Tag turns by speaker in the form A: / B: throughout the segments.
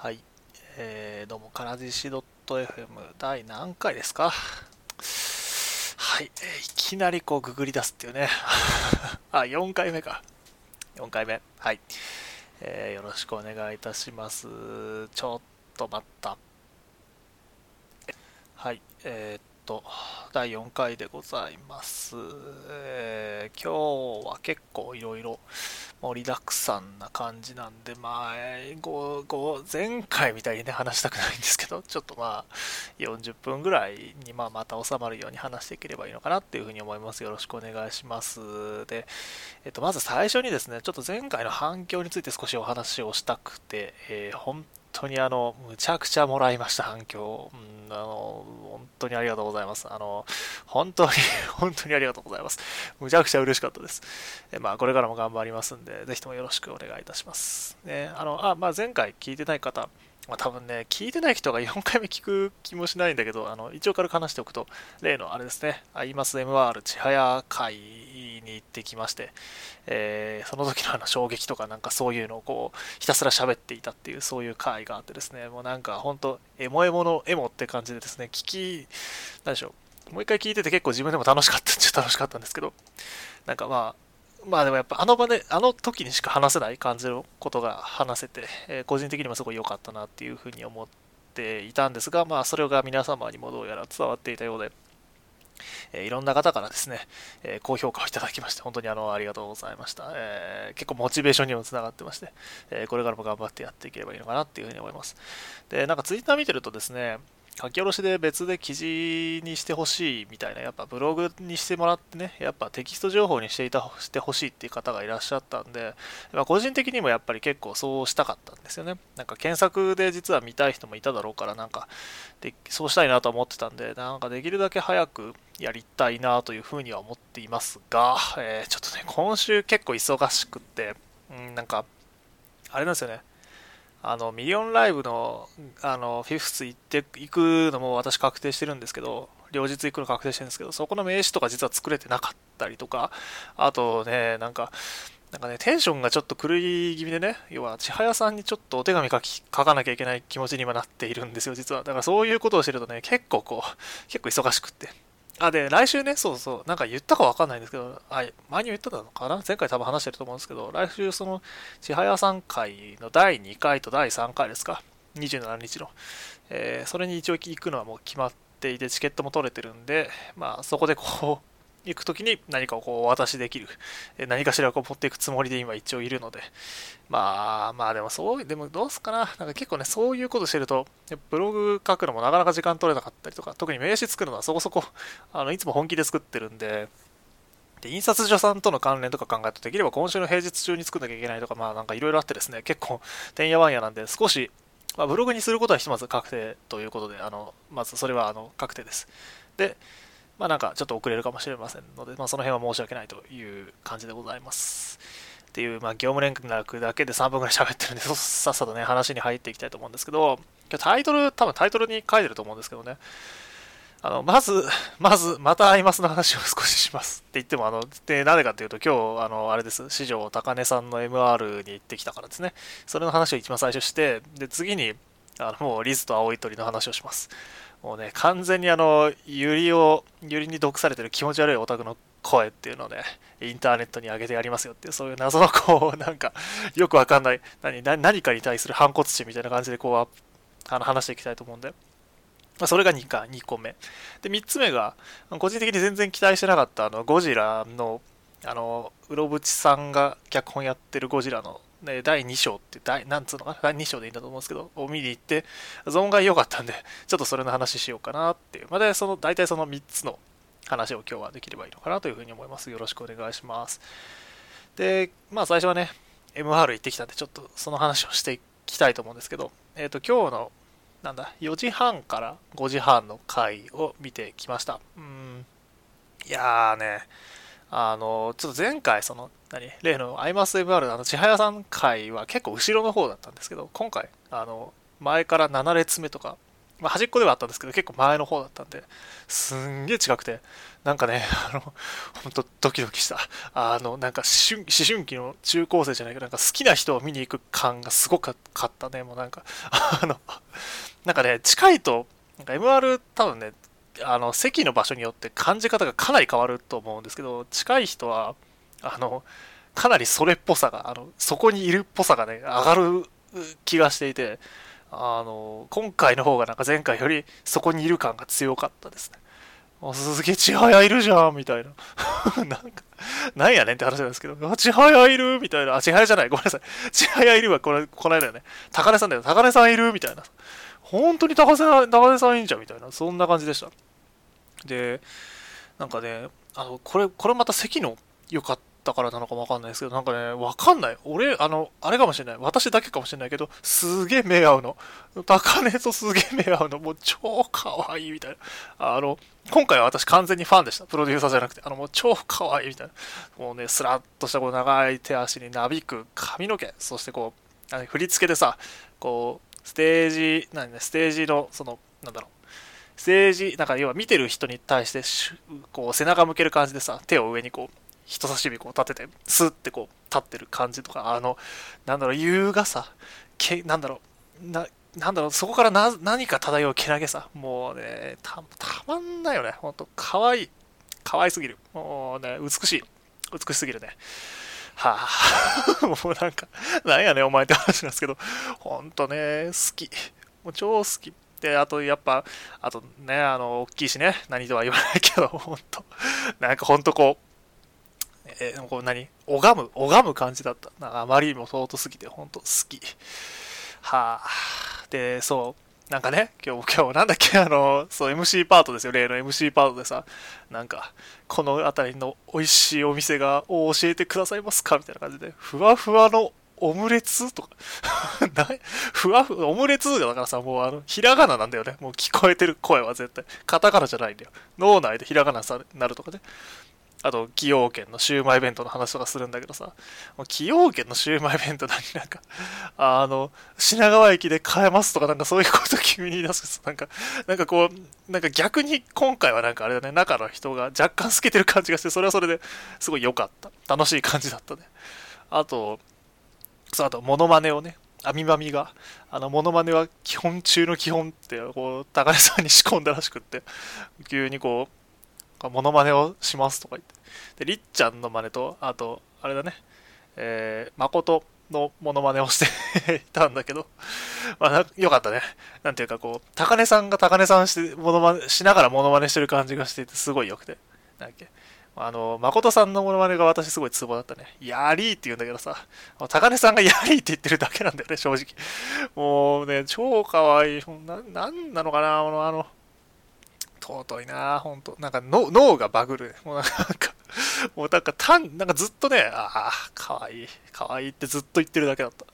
A: はい、えー、どうも、カナジシ .fm 第何回ですか？はい、えー、いきなりこうググり出すっていうね。あ、4回目か。4回目。はい、えー、よろしくお願いいたします。ちょっと待った。はい、えー、っと、第4回でございます。えー、今日は結構いろいろ盛りだくさんな感じなんで、まあ、前回みたいにね、話したくないんですけど、ちょっとまあ、40分ぐらいにまあまた収まるように話していければいいのかなっていうふうに思います。よろしくお願いします。で、えっと、まず最初にですね、ちょっと前回の反響について少しお話をしたくて、えー、本当にあの、むちゃくちゃもらいました、反響。うん、あの、本当にありがとうございます。あの、本当に 本当にありがとうございます。むちゃくちゃ嬉しかったです。えまあ、これからも頑張りますんで、ぜひともよろしくお願いいたします。ね、あの、あ、まあ、前回聞いてない方、まあ、多分ね、聞いてない人が4回目聞く気もしないんだけど、あの一応軽く話しておくと、例のあれですね、アイマス MR 千早会に行ってきまして、えー、その時のあの衝撃とかなんかそういうのをこうひたすら喋っていたっていうそういう回があってですね、もうなんか本当、エモエモのエモって感じでですね、聞き、何でしょう、もう一回聞いてて結構自分でも楽しかったっちゃ楽しかったんですけど、なんかまあ、まあでもやっぱあの場で、あの時にしか話せない感じのことが話せて、えー、個人的にもすごい良かったなっていうふうに思っていたんですが、まあそれが皆様にもどうやら伝わっていたようで、えー、いろんな方からですね、えー、高評価をいただきまして、本当にあのありがとうございました。えー、結構モチベーションにもつながってまして、えこれからも頑張ってやっていければいいのかなっていうふうに思います。で、なんかツイッター見てるとですね、書き下ろしで別で記事にしてほしいみたいな、やっぱブログにしてもらってね、やっぱテキスト情報にしていたしてほしいっていう方がいらっしゃったんで、まあ、個人的にもやっぱり結構そうしたかったんですよね。なんか検索で実は見たい人もいただろうから、なんかでそうしたいなと思ってたんで、なんかできるだけ早くやりたいなというふうには思っていますが、えー、ちょっとね、今週結構忙しくって、うん、なんか、あれなんですよね。あのミリオンライブのあのフィフス行って行くのも私確定してるんですけど、両日行くの確定してるんですけど、そこの名刺とか実は作れてなかったりとか、あとね、なんか、なんかね、テンションがちょっと狂い気味でね、要は、千早さんにちょっとお手紙書き書かなきゃいけない気持ちに今なっているんですよ、実は。だからそういうことをしてるとね、結構こう、結構忙しくって。あ、で、来週ね、そうそう、なんか言ったかわかんないんですけど、あ、前に言ったのかな？前回多分話してると思うんですけど、来週その、千早さん会の第2回と第3回ですか、27日の、えー、それに一応行くのはもう決まっていて、チケットも取れてるんで、まあ、そこでこう、行く時に何かをこう渡しできる、何かしらこう持っていくつもりで今一応いるので、まあまあでもそう、でもどうすかな、なんか結構ね、そういうことしてると、ブログ書くのもなかなか時間取れなかったりとか、特に名刺作るのはそこそこ、あのいつも本気で作ってるんで、で、印刷所さんとの関連とか考えたとできれば今週の平日中に作んなきゃいけないとか、まあなんかいろいろあってですね、結構、てんやわんやなんで、少し、まあ、ブログにすることはひとまず確定ということで、あの、まずそれはあの確定です。で、まあなんかちょっと遅れるかもしれませんので、まあその辺は申し訳ないという感じでございます。っていう、まあ業務連絡だけで3分ぐらい喋ってるんで、さっさとね、話に入っていきたいと思うんですけど、今日タイトル、多分タイトルに書いてると思うんですけどね、あの、まず、まず、またアイマスの話を少ししますって言っても、あの、で、なぜかっていうと、今日、あの、あれです、四条高根さんの MR に行ってきたからですね。それの話を一番最初して、で、次に、あの、もう、リズと青い鳥の話をします。もうね、完全にあの、ユリを、ユリに毒されてる気持ち悪いオタクの声っていうのをね、インターネットに上げてやりますよっていう、そういう謎のこう、なんか、よくわかんない、何、何かに対する反骨心みたいな感じでこう、あの話していきたいと思うんで。ま、それが2か、2個目。で、3つ目が、個人的に全然期待してなかった、あの、ゴジラの、あの、うろぶちさんが脚本やってるゴジラのね、第2章って第、なんつうのかな？第2章でいいんだと思うんですけど、を見に行って、存外良かったんで、ちょっとそれの話しようかなっていう。まあ、で、その、大体その3つの話を今日はできればいいのかなというふうに思います。よろしくお願いします。で、まあ最初はね、MR 行ってきたんで、ちょっとその話をしていきたいと思うんですけど、えっ、ー、と、今日の、なんだ、4時半から5時半の回を見てきました。うん。いやーね、あの、ちょっと前回、その、何？例のアイマス MR のあの千早さん回は結構後ろの方だったんですけど、今回、あの、前から7列目とか、まあ、端っこではあったんですけど、結構前の方だったんで、すんげえ近くて、なんかね、あの、ほんとドキドキした。あの、なんか思春期の中高生じゃないけど、なんか好きな人を見に行く感がすごかったね、もうなんか、あの、なんかね、近いと、なんか MR 多分ね、あの、席の場所によって感じ方がかなり変わると思うんですけど、近い人は、あの、かなりそれっぽさが、あの、そこにいるっぽさがね、上がる気がしていて、あの、今回の方がなんか前回よりそこにいる感が強かったですね。すげえ千早いるじゃんみたいな。なんか、なんやねんって話なんですけど、千早いるみたいな。あ、千早じゃない。ごめんなさい。千早いるはこれ、この間よね。高根さんだよ。高根さんいるみたいな。本当に高根さん、高根さんいいんじゃんみたいな。そんな感じでした。で、なんかね、あの、これ、これまた席の良かったからなのかもわかんないですけど、なんかね、わかんない。俺、あの、あれかもしれない。私だけかもしれないけど、すげえ目合うの。高根とすげえ目合うの。もう超可愛いいみたいな。あの、今回は私完全にファンでした。プロデューサーじゃなくて。あの、もう超可愛いみたいな。もうね、スラッとしたこう長い手足になびく髪の毛。そしてこう、あの振り付けでさ、こう、ステージ、何ね、ステージの、その、なんだろう。ステージ、なんか要は見てる人に対してこう背中向ける感じでさ、手を上にこう人差し指こう立てて、スッてこう立ってる感じとか、あの、なんだろう、優雅さ、けなんだろう、な、なんだろう、そこからな何か漂うけなげさ。もうね、た、たまんないよね。ほんと、かわいい。かわいすぎる。もうね、美しい。美しすぎるね。はあ、もうなんか、なんやねお前って話なんですけど、ほんとね、好き。もう超好き。で、あとやっぱ、あとね、あの、大きいしね、何とは言わないけど、ほんと、なんかほんとこう、えー、こう何？拝む、拝む感じだった。なんかあまりにも尊すぎて、ほんと好き。はあ。で、そう、なんかね、今日、今日、なんだっけ、あの、そう、MC パートですよ、例の MC パートでさ、なんか、この辺りの美味しいお店が、を教えてくださいますか？みたいな感じで、ふわふわのオムレツとか ふわふわ、オムレツだからさ、もうあの、ひらがななんだよね。もう聞こえてる声は絶対。カタカナじゃないんだよ。脳内でひらがなさなるとかね。あと、崎陽軒のシウマイ弁当の話とかするんだけどさ、崎陽軒のシウマイ弁当何なんか、あの、品川駅で買えますとかなんかそういうこと急に言い出すなんか、なんかこう、なんか逆に今回はなんかあれだね、中の人が若干透けてる感じがして、それはそれですごい良かった。楽しい感じだったね。あと、そう、あと、モノマネをね、アミマミが、あの、モノマネは基本中の基本って、こう、高根さんに仕込んだらしくって、急にこう、モノマネをしますとか言って。で、りっちゃんの真似と、あと、あれだね、えー、誠のモノマネをして いたんだけど、まあ、よかったね。なんていうかこう、高根さんが高根さんして、モノマネ、しながらモノマネしてる感じがしていて、すごい良くて。なんだっけ。あの、誠さんのモノマネが私すごいツボだったね。やりーって言うんだけどさ、高根さんが やりーって言ってるだけなんだよね、正直。もうね、超可愛い。な、なんなのかな、あの、あの、尊いなほんと。なんか脳がバグる。ねもうなんか、もうなんか単、なんかずっとね、ああ、かわいい、かわいってずっと言ってるだけだった。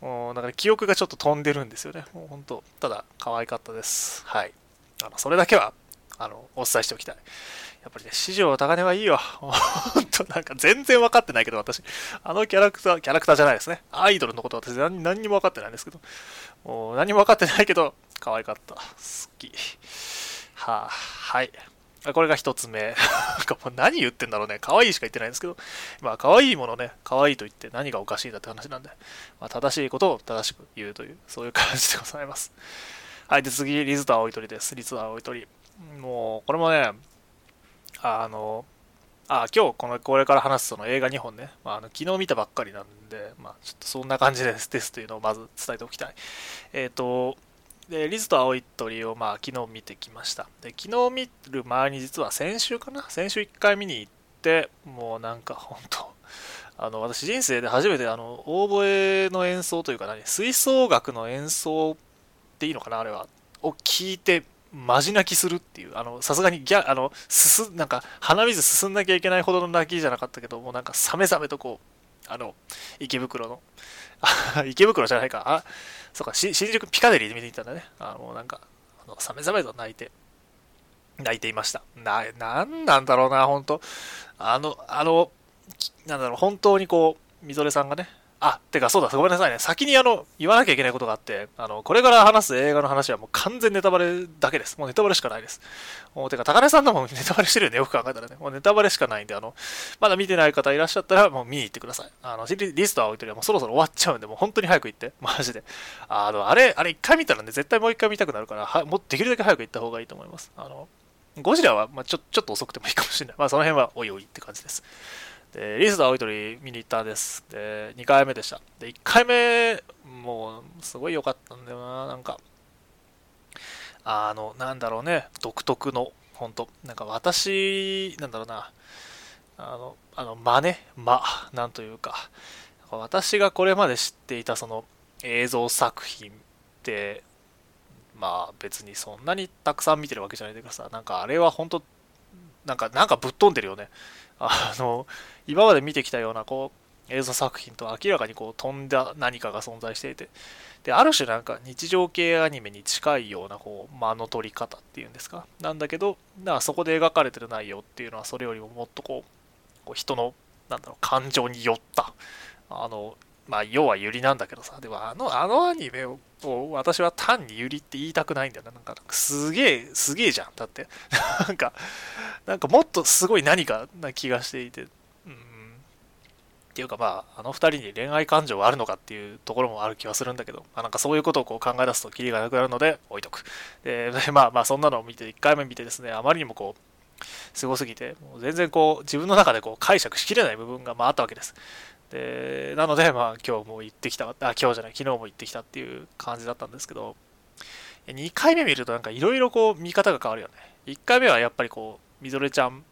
A: もうなんか、ね、記憶がちょっと飛んでるんですよね。もう本当、ただ可愛かったです。はい。あの、それだけは、あの、お伝えしておきたい。やっぱりね、四条高根はいいよ。ほんと、なんか全然分かってないけど、私。あのキャラクター、キャラクターじゃないですね。アイドルのこと私何何にも分かってないんですけど。もう何も分かってないけど、可愛かった。好き。はあ、はい。これが一つ目がもう。何言ってんだろうね。可愛いしか言ってないんですけど、まあ可愛いものね、可愛いと言って何がおかしいんだって話なんで、まあ、正しいことを正しく言うという、そういう感じでございます。はい、で次、リズと青い鳥です。リズと青い鳥。もう、これもね、あの、あ今日このこれから話すその映画2本ね、まあ、あの昨日見たばっかりなんで、まあ、ちょっとそんな感じですですというのをまず伝えておきたい。えっ、ー、と、で、リズと青い鳥をまあ昨日見てきました。で、昨日見る前に実は先週かな？先週1回見に行って、もうなんか本当あの、私人生で初めてあの、オーボエの演奏というか何、吹奏楽の演奏っていいのかな？あれは。を聞いて、マジ泣きするっていう、あの、さすがにギャ、あの、すす、なんか、鼻水進んなきゃいけないほどの泣きじゃなかったけど、もうなんか、さめさめとこう、あの、池袋の、池袋じゃないか、あ、そうか、新宿ピカデリーで見ていたんだね。あの、なんか、あのサメザメと泣いて、泣いていました。な、なんなんだろうな、本当あの、あの、なんだろう、本当にこう、みぞれさんがね、あ、てかそうだ、ごめんなさいね。先にあの、言わなきゃいけないことがあって、あの、これから話す映画の話はもう完全ネタバレだけです。もうネタバレしかないです。もうてか、高根さんのも ネタバレしてるよね、よく考えたらね。もうネタバレしかないんで、あの、まだ見てない方いらっしゃったら、もう見に行ってください。あの、リストは置いてるもうそろそろ終わっちゃうんで、もう本当に早く行って。マジで。あの、あれ、あれ一回見たらね、絶対もう一回見たくなるから、はもうできるだけ早く行った方がいいと思います。あの、ゴジラは、まあ、ちょちょっと遅くてもいいかもしれない。まあ、その辺はおいおいって感じです。で、リスト青い鳥見に行ったんです。で、2回目でした。で、1回目、もう、すごい良かったんだよな、なんか。あの、なんだろうね、独特の、本当なんか私、なんだろうな、あの、あの、間ね、間、なんというか、私がこれまで知っていたその映像作品って、まあ別にそんなにたくさん見てるわけじゃないけどさ、なんかあれは本当なんか、なんかぶっ飛んでるよね。あの、今まで見てきたような、こう、映像作品と明らかにこう飛んだ何かが存在していて、で、ある種なんか日常系アニメに近いような、こう、間の取り方っていうんですか。なんだけど、なそこで描かれてる内容っていうのは、それよりももっとこう、こう人の、なんだろう、感情に酔った、あの、まあ、要はユリなんだけどさ、でもあの、あのアニメを私は単にユリって言いたくないんだよな。なんか、すげえ、すげえじゃん。だって。なんか、なんかもっとすごい何かな気がしていて、ていうかまあ、あの二人に恋愛感情があるのかっていうところもある気はするんだけど、まあ、なんかそういうことをこう考え出すとキリがなくなるので置いとく。で、まあまあそんなのを見て、1回目見てですね、あまりにもこう、すごすぎて、もう全然こう、自分の中でこう解釈しきれない部分がまああったわけです。で、なので、まあ、今日も行ってきた、あ、今日じゃない、昨日も行ってきたっていう感じだったんですけど、2回目見るとなんかいろいろこう見方が変わるよね。1回目はやっぱりこう、みぞれちゃん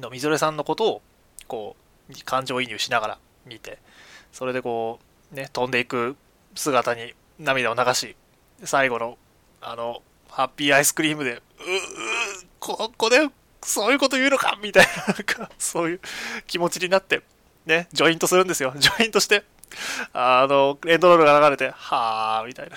A: のみぞれさんのことを、こう、感情移入しながら見て、それでこう、ね、飛んでいく姿に涙を流し、最後の、あの、ハッピーアイスクリームで、う、う、ここで、そういうこと言うのか？みたいな、なんか、そういう気持ちになって、ね、ジョイントするんですよ。ジョイントして、あの、エンドロールが流れて、はー、みたいな。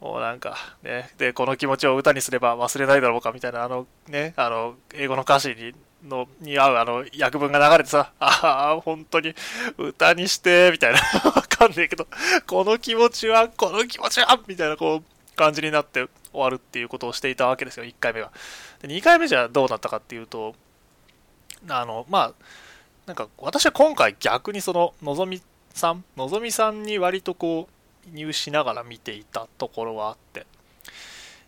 A: もうなんか、ね、で、この気持ちを歌にすれば忘れないだろうか、みたいな、あの、ね、あの、英語の歌詞に、の、に合う、あの、訳文が流れてさ、ああ、本当に、歌にして、みたいな、わかんねえけど、この気持ちは、この気持ちは、みたいな、こう、感じになって終わるっていうことをしていたわけですよ、1回目は。で、2回目じゃどうなったかっていうと、あの、まあ、なんか私は今回逆にそののぞみさんのぞみさんに割とこう入しながら見ていたところはあって。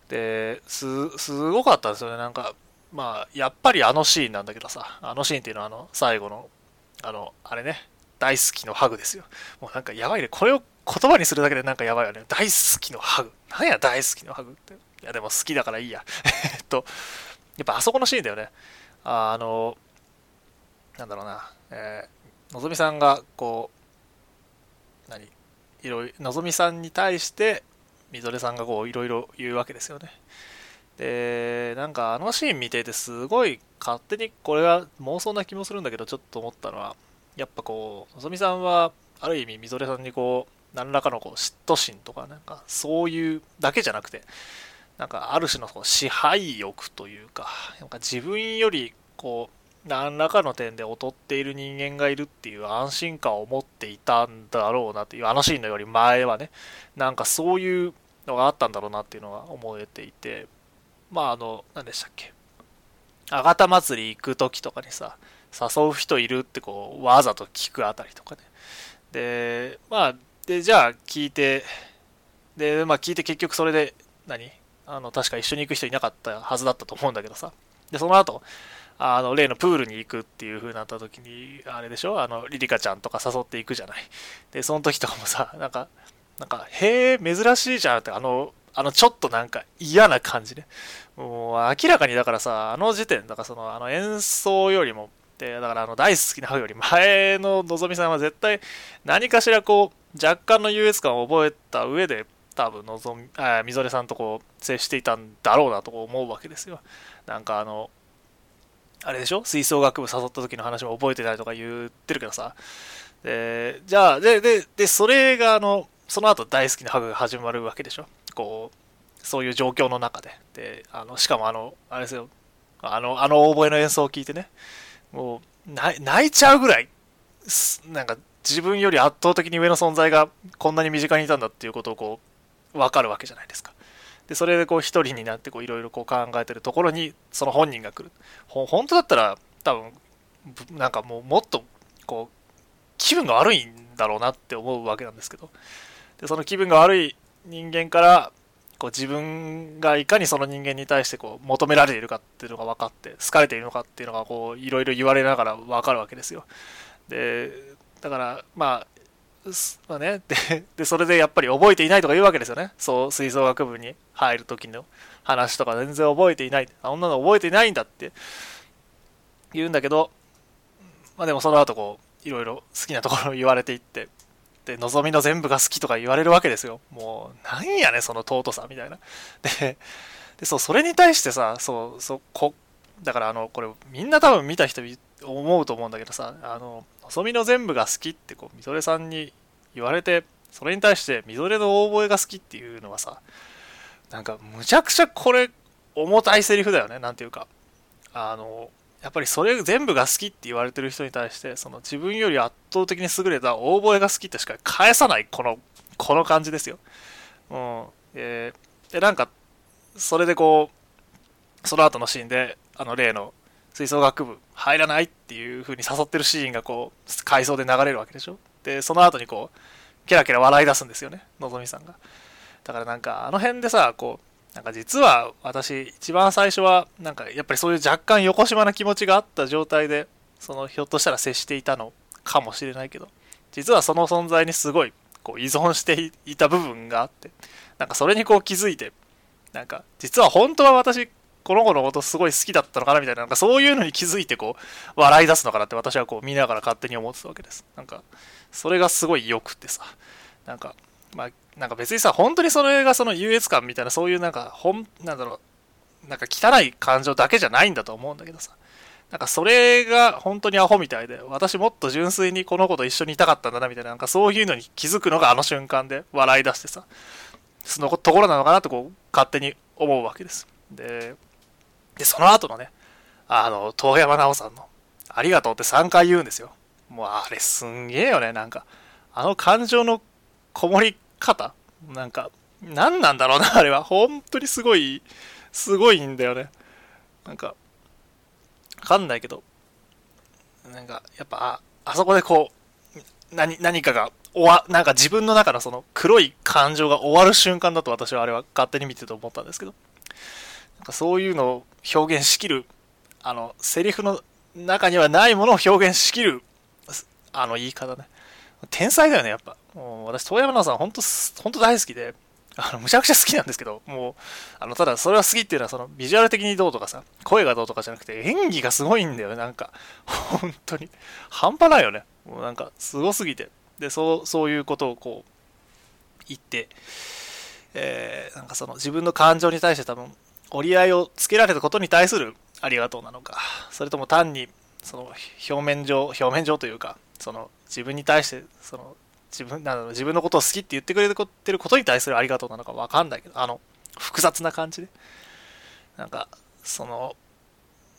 A: ですすごかったですよね。なんかまあやっぱりあのシーンなんだけどさあのシーンっていうのはあの最後のあのあれね大好きのハグですよ。もうなんかやばいね。これを言葉にするだけでなんかやばいよね。大好きのハグ。なんや大好きのハグって。いやでも好きだからいいや。えっとやっぱあそこのシーンだよね。あのなんだろうな、えー、のぞみさんがこう、何？いろいろ、のぞみさんに対して、みぞれさんがこう、いろいろ言うわけですよね。で、なんかあのシーン見ててすごい勝手にこれは妄想な気もするんだけど、ちょっと思ったのは、やっぱこう、のぞみさんは、ある意味みぞれさんにこう、何らかのこう嫉妬心とか、なんかそういうだけじゃなくて、なんかある種のこう支配欲というか、なんか自分よりこう、何らかの点で劣っている人間がいるっていう安心感を持っていたんだろうなっていうあのシーンのより前はねなんかそういうのがあったんだろうなっていうのが思えていて。まああの何でしたっけ？あがた祭り行く時とかにさ誘う人いるってこうわざと聞くあたりとかね。でまあでじゃあ聞いてでまあ聞いて結局それで何？あの確か一緒に行く人いなかったはずだったと思うんだけどさ。でその後あの例のプールに行くっていう風になった時にあれでしょ？あのリリカちゃんとか誘っていくじゃない。でその時とかもさなんかなんかへえ珍しいじゃんってあのあのちょっとなんか嫌な感じね。もう明らかにだからさあの時点だからそのあの演奏よりもでだからあの大好きな方より前ののぞみさんは絶対何かしらこう若干の優越感を覚えた上で多分のぞみあみぞれさんとこう接していたんだろうなと思うわけですよ。なんかあのあれでしょ？吹奏楽部誘った時の話も覚えてたりとか言ってるけどさ。で、じゃあ、で、で、で、それがあの、その後大好きなハグが始まるわけでしょ？こう、そういう状況の中で。で、あの、しかもあの、あれですよ、あの、あの大声の演奏を聞いてね、もう、泣いちゃうぐらい、なんか、自分より圧倒的に上の存在がこんなに身近にいたんだっていうことをこう分かるわけじゃないですか。でそれでこう一人になっていろいろ考えてるところにその本人が来る。ほ本当だったら多分なんかもうもっとこう気分が悪いんだろうなって思うわけなんですけどでその気分が悪い人間からこう自分がいかにその人間に対してこう求められているかっていうのが分かって好かれているのかっていうのがこういろいろ言われながら分かるわけですよ。でだからまあまあね、ででそれでやっぱり覚えていないとか言うわけですよね。そう吹奏楽部に入る時の話とか全然覚えていない。あ女の覚えていないんだって言うんだけどまあでもその後こういろいろ好きなところを言われていってで望みの全部が好きとか言われるわけですよ。もうなんやねその尊さみたいな。ででそうそれに対してさそうそうこだからあのこれみんな多分見た人思うと思うんだけどさあの望みの全部が好きってこうみぞれさんに言われてそれに対してみぞれの大声が好きっていうのはさなんかむちゃくちゃこれ重たいセリフだよねなんていうか。あのやっぱりそれ全部が好きって言われてる人に対してその自分より圧倒的に優れた大声が好きってしか返さないこのこの感じですよ。うん、えー、でなんかそれでこうその後のシーンであの例の吹奏楽部入らないっていう風に誘ってるシーンがこう回想で流れるわけでしょ？でその後にこうケラケラ笑い出すんですよねのぞみさんが。だからなんかあの辺でさこうなんか実は私一番最初はなんかやっぱりそういう若干横島な気持ちがあった状態でそのひょっとしたら接していたのかもしれないけど実はその存在にすごいこう依存していた部分があってなんかそれにこう気づいてなんか実は本当は私この子のことすごい好きだったのかなみたいななんかそういうのに気づいてこう笑い出すのかなって私はこう見ながら勝手に思ってたわけです。なんかそれがすごい良くてさ。なんかまあなんか別にさ、本当にそれがその優越感みたいな、そういうなんか、ほん、なんだろう、なんか汚い感情だけじゃないんだと思うんだけどさ。なんかそれが本当にアホみたいで、私もっと純粋にこの子と一緒にいたかったんだなみたいな、なんかそういうのに気づくのがあの瞬間で笑い出してさ、そのところなのかなとこう勝手に思うわけです。で、で、その後のね、あの、遠山奈緒さんの、ありがとうって3回言うんですよ。もうあれすんげえよね、なんか。あの感情のこもり方なんか、何なんだろうな、あれは。本当にすごい、すごいんだよね。なんか、わかんないけど、なんか、やっぱ、あ、あそこでこう、何、何かが終わ、なんか自分の中のその黒い感情が終わる瞬間だと私はあれは勝手に見てて思ったんですけど、なんかそういうのを表現しきる、あの、セリフの中にはないものを表現しきる、あの言い方ね。天才だよね、やっぱ。もう私、遠山奈さん、本当本当大好きで、あの、むちゃくちゃ好きなんですけど、もう、あの、ただ、それは好きっていうのは、その、ビジュアル的にどうとかさ、声がどうとかじゃなくて、演技がすごいんだよね、なんか。本当に。半端ないよね。もうなんか、すごすぎて。で、そう、そういうことをこう、言って、えー、なんかその、自分の感情に対して多分、折り合いをつけられたことに対するありがとうなのか、それとも単に、その、表面上、表面上というか、その、自分に対してその自分なの自分のことを好きって言ってくれてることに対するありがとうなのか分かんないけどあの複雑な感じで。なんかその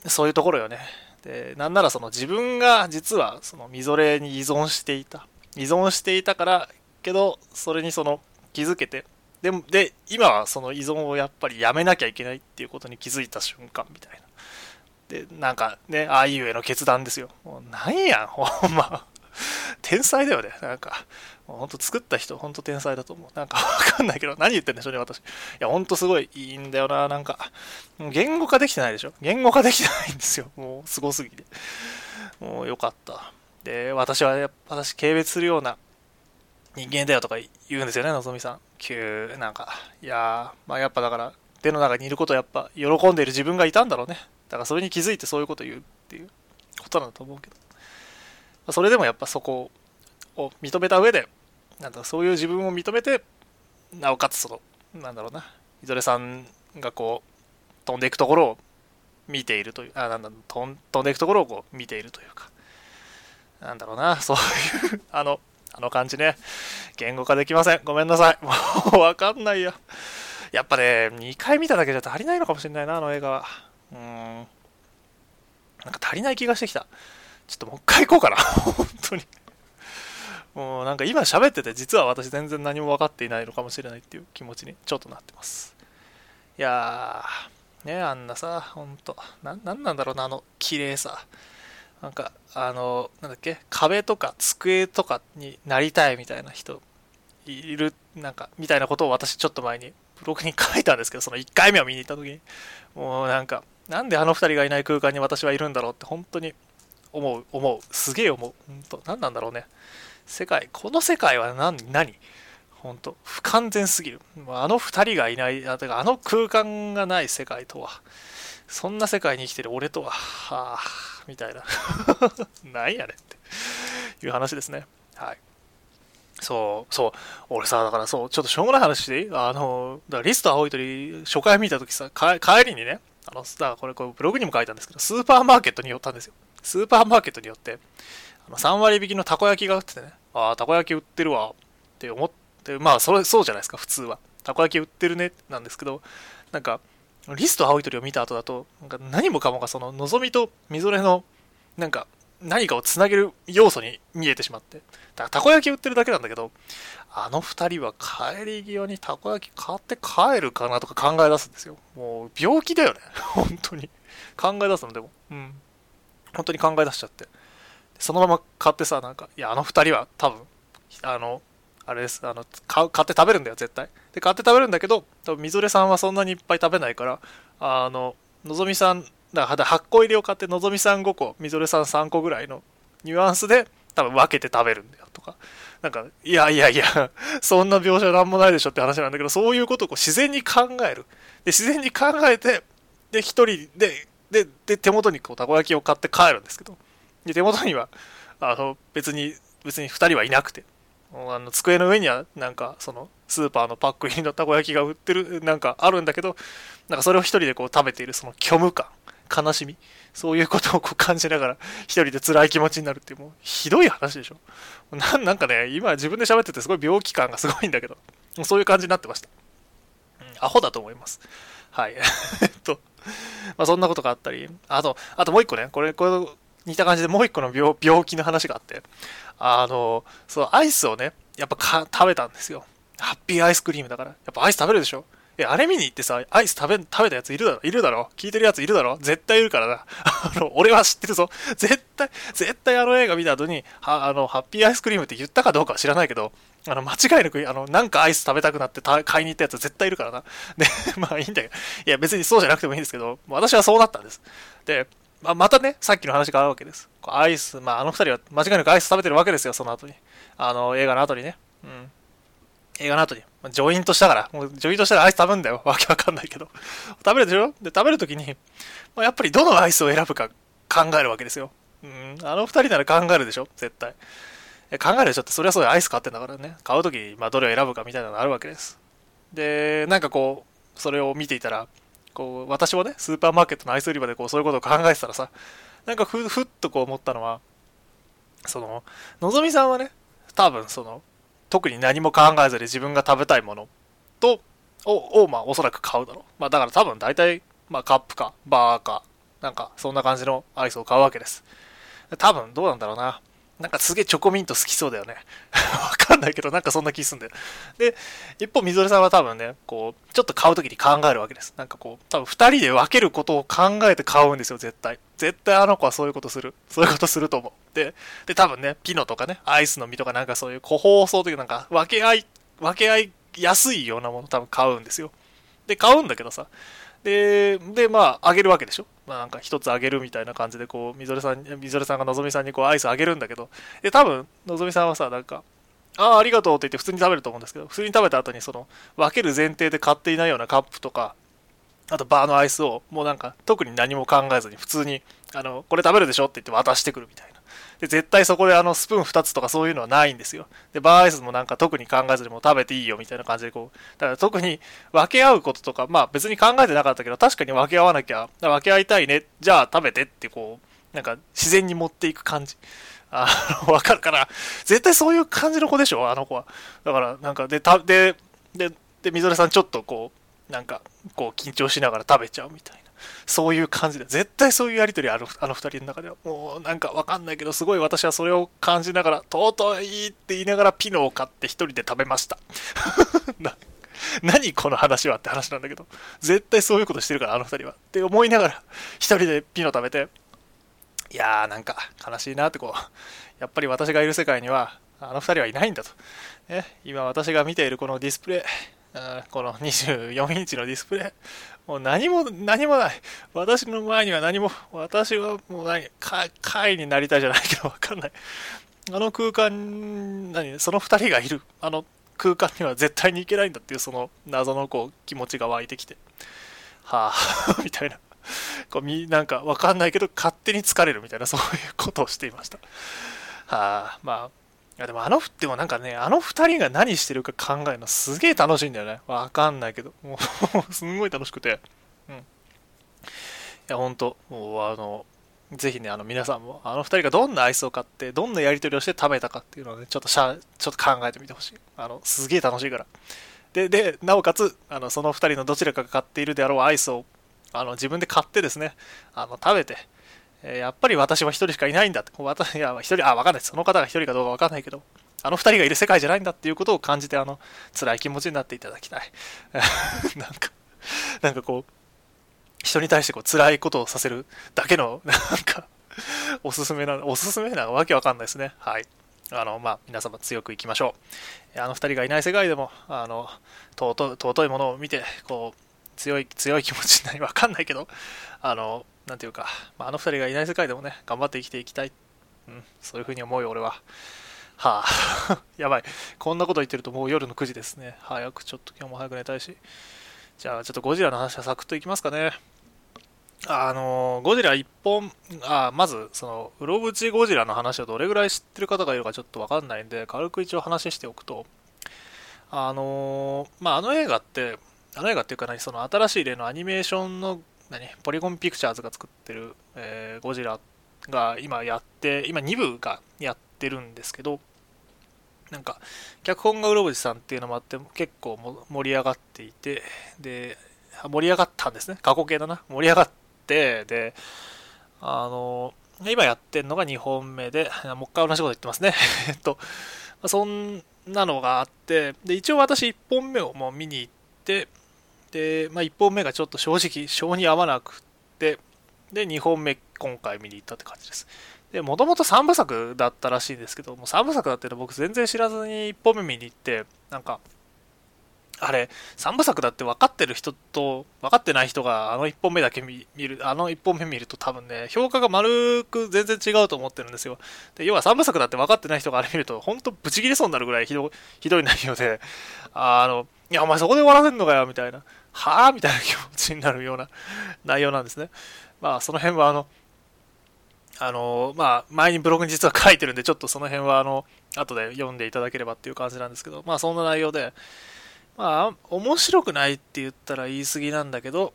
A: そういうところよね。でなんならその自分が実はそのみぞれに依存していた。依存していたからけどそれにその気づけて。でもで今はその依存をやっぱりやめなきゃいけないっていうことに気づいた瞬間みたいな。でなんかねああいうへの決断ですよ。もうなんやんほんま。天才だよね。なんか、ほんと作った人、ほんと天才だと思う。なんかわかんないけど、何言ってんでしょうね、私。いや、ほんとすごいいいんだよな、なんか。言語化できてないでしょ。言語化できてないんですよ。もう、すごすぎて。もう、よかった。で、私は、私、軽蔑するような人間だよとか言うんですよね、のぞみさん。急、なんか。いやー、まあやっぱだから、手の中にいることやっぱ喜んでいる自分がいたんだろうね。だからそれに気づいてそういうこと言うっていうことなんだと思うけど。それでもやっぱそこを認めた上で、なんだそういう自分を認めて、なおかつその、なんだろうな、みぞれさんがこう、飛んでいくところを見ているという、あ、なんだ、飛んでいくところをこう見ているというか、なんだろうな、そういう、あの、あの感じね、言語化できません。ごめんなさい。もう わかんないや。やっぱね、2回見ただけじゃ足りないのかもしれないな、あの映画は。うん。なんか足りない気がしてきた。ちょっともう一回行こうかな。本当に。もうなんか今喋ってて実は私全然何も分かっていないのかもしれないっていう気持ちにちょっとなってます。いやーねあんなさほんとななんなんだろうなあの綺麗さ。なんかあのなんだっけ壁とか机とかになりたいみたいな人いるなんかみたいなことを私ちょっと前にブログに書いたんですけどその1回目を見に行った時に。もうなんかなんであの2人がいない空間に私はいるんだろうって本当に思う思う。すげえ思う。本当何なんだろうね。世界この世界は何何？本当不完全すぎる。あの2人がいないああの空間がない世界とは。そんな世界に生きてる俺とははあみたいな。なんやねんって。いう話ですね。はい。そう、そう、俺さ、だからそう、ちょっとしょうもない話していい？あの、だからリスト青い鳥、初回見たときさ、帰りにね、あの、だからこれ、これブログにも書いたんですけど、スーパーマーケットに寄ったんですよ。スーパーマーケットによって、あの3割引きのたこ焼きが売っててね、ああ、たこ焼き売ってるわって思って、まあ、それ、そうじゃないですか、普通は。たこ焼き売ってるね、なんですけど、なんか、リスト青い鳥を見た後だと、なんか何もかもがその、のぞみとみぞれの、なんか、何かをつなげる要素に見えてしまって。だからたこ焼き売ってるだけなんだけど、あの二人は帰り際にたこ焼き買って帰るかなとか考え出すんですよ。もう病気だよね。本当に。考え出すのでも。うん。本当に考え出しちゃって。そのまま買ってさ、なんか、いや、あの二人は多分、あの、あれです、あの、買、買って食べるんだよ、絶対。で、買って食べるんだけど、多分、みぞれさんはそんなにいっぱい食べないから、あの、のぞみさん、だから8個入りを買って、のぞみさん5個、みぞれさん3個ぐらいのニュアンスで、多分分けて食べるんだよとか。なんか、いやいやいや、そんな描写なんもないでしょって話なんだけど、そういうことをこう自然に考える。で、自然に考えて、で、一人で、で、で、手元にこう、たこ焼きを買って帰るんですけど、で、手元には、あの、別に、別に二人はいなくて、あの、机の上には、なんか、その、スーパーのパック入りのたこ焼きが売ってる、なんかあるんだけど、なんかそれを一人でこう食べている、その虚無感。悲しみそういうことをこう感じながら一人で辛い気持ちになるってもうひどい話でしょ。ななんかね今自分で喋っててすごい病気感がすごいんだけどそういう感じになってました、うん、アホだと思います。はい。えっとまあそんなことがあったりあとあともう一個ねこれこれ似た感じでもう一個の病気の話があってあのそうアイスをねやっぱか食べたんですよハッピーアイスクリームだからやっぱアイス食べるでしょ？え、あれ見に行ってさ、アイス食べ、食べたやついるだろ？いるだろ？聞いてるやついるだろ？絶対いるからな。あの、俺は知ってるぞ。絶対、絶対あの映画見た後に、は、あの、ハッピーアイスクリームって言ったかどうかは知らないけど、あの、間違いなく、あの、なんかアイス食べたくなって買いに行ったやつ絶対いるからな。で、まあいいんだけど、いや別にそうじゃなくてもいいんですけど、私はそうなったんです。で、まあ、またね、さっきの話があるわけです。アイス、まああの二人は間違いなくアイス食べてるわけですよ、その後に。あの、映画の後にね。うん。映画の後に、まジョイントしたから、もうジョイントしたらアイス食べんだよ。わけわかんないけど。食べるでしょ？で、食べるときに、まあ、やっぱりどのアイスを選ぶか考えるわけですよ。うん、あの二人なら考えるでしょ？絶対。考えるでしょ？って、それはそうアイス買ってんだからね。買うとき、まあ、どれを選ぶかみたいなのがあるわけです。で、なんかこう、それを見ていたら、こう、私もね、スーパーマーケットのアイス売り場でこう、そういうことを考えてたらさ、なんかふ、ふっとこう思ったのは、その、のぞみさんはね、多分その、特に何も考えずに自分が食べたいものと、を、をまあ、おそらく買うだろう。まあ、だから多分大体、まあ、カップか、バーか、なんか、そんな感じのアイスを買うわけです。多分、どうなんだろうな。なんかすげえチョコミント好きそうだよね。わかんないけど、なんかそんな気すんだよ。で、一方、みぞれさんは多分ね、こう、ちょっと買うときに考えるわけです。なんかこう、多分二人で分けることを考えて買うんですよ、絶対。絶対あの子はそういうことする。そういうことすると思う。で、で、多分ね、ピノとかね、アイスの実とかなんかそういう個包装というなんか分け合い、分け合いやすいようなもの多分買うんですよ。で、買うんだけどさ、で、で、まあ、あげるわけでしょ。まあ、なんか一つあげるみたいな感じで、こう、みぞれさん、みぞれさんがのぞみさんにこう、アイスあげるんだけど、で、多分、のぞみさんはさ、なんか、ああ、ありがとうって言って普通に食べると思うんですけど、普通に食べた後に、その、分ける前提で買っていないようなカップとか、あとバーのアイスを、もうなんか、特に何も考えずに、普通に、あの、これ食べるでしょって言って渡してくるみたいな。で、絶対そこであの、スプーン2つとかそういうのはないんですよ。で、バーアイスもなんか特に考えずにも食べていいよみたいな感じでこう、だから特に分け合うこととか、まあ別に考えてなかったけど、確かに分け合わなきゃ、分け合いたいね、じゃあ食べてってこう、なんか自然に持っていく感じ。あの、わかるから、絶対そういう感じの子でしょ、あの子は。だから、なんか、で、た、で、で、で、みぞれさんちょっとこう、なんか、こう、緊張しながら食べちゃうみたいな。そういう感じで、絶対そういうやりとりある、あの二人の中では。もうなんかわかんないけど、すごい私はそれを感じながら、尊いって言いながらピノを買って一人で食べました。何この話はって話なんだけど、絶対そういうことしてるから、あの二人は。って思いながら、一人でピノ食べて、いやーなんか悲しいなってこう、やっぱり私がいる世界には、あの二人はいないんだと。ね、今私が見ているこのディスプレイ、この24インチのディスプレイ、もう何も、何もない。私の前には何も、私はもう何、会になりたいじゃないけどわかんない。あの空間、何、その二人がいる、あの空間には絶対に行けないんだっていうその謎のこう気持ちが湧いてきて、はあ みたいな。こうみなんかわかんないけど勝手に疲れるみたいなそういうことをしていました。はあ、まあ、やでもあの、でもなんかね、あの二人が何してるか考えるのすげえ楽しいんだよね。わかんないけど。もう すんごい楽しくて。うん。いや、ほんと、もうあの、ぜひね、あの皆さんも、あの二人がどんなアイスを買って、どんなやり取りをして食べたかっていうのをね、ちょっとしゃ、ちょっと考えてみてほしい。あの、すげえ楽しいから。で、で、なおかつ、あの、その二人のどちらかが買っているであろうアイスを、あの、自分で買ってですね、あの、食べて、やっぱり私は一人しかいないんだって。私、いや、一人、あ、わかんない。その方が一人かどうかわかんないけど、あの二人がいる世界じゃないんだっていうことを感じて、あの、辛い気持ちになっていただきたい。なんか、なんかこう、人に対してこう辛いことをさせるだけの、なんか、おすすめな、おすすめなわけわかんないですね。はい。あの、まあ、皆様強くいきましょう。あの二人がいない世界でも、あの、尊尊いものを見て、こう、強い、強い気持ちになり、わかんないけど、あの、なんていうか、まあ、あの二人がいない世界でもね、頑張って生きていきたい。うん、そういうふうに思うよ、俺は。はあ、やばい。こんなこと言ってるともう夜の9時ですね。早く、ちょっと今日も早く寝たいし。じゃあ、ちょっとゴジラの話はサクッといきますかね。あの、ゴジラ1本、あ、まず、その、うろぶちゴジラの話をどれぐらい知ってる方がいるかちょっとわかんないんで、軽く一応話しておくと、あのまあ、あの映画って、あの映画っていうか何、その新しい例のアニメーションの何？ポリゴンピクチャーズが作ってる、えー、ゴジラが今やって、今2部がやってるんですけど、なんか、脚本がうろぶちさんっていうのもあって、結構盛り上がっていて、で、盛り上がったんですね。過去形だな。盛り上がって、で、あの、今やってるのが2本目で、もう一回同じこと言ってますね。えっと、そんなのがあって、で、一応私1本目をもう見に行って、で、まあ、1本目がちょっと正直、性に合わなくて、で、2本目、今回見に行ったって感じです。で、もともと3部作だったらしいんですけど、もう3部作だっていうの僕全然知らずに1本目見に行って、なんか、あれ、3部作だって分かってる人と分かってない人があの1本目だけ見る、あの1本目見ると多分ね、評価が丸く全然違うと思ってるんですよ。で、要は3部作だって分かってない人があれ見ると、ほんとブチ切れそうになるぐらいひどひどい内容で、あの、いや、お前そこで終わらせんのかよ、みたいな。はぁみたいな気持ちになるような内容なんですね。まあ、その辺は、あの、あの、まあ、前にブログに実は書いてるんで、ちょっとその辺は、あの、後で読んでいただければっていう感じなんですけど、まあ、そんな内容で、まあ、面白くないって言ったら言い過ぎなんだけど、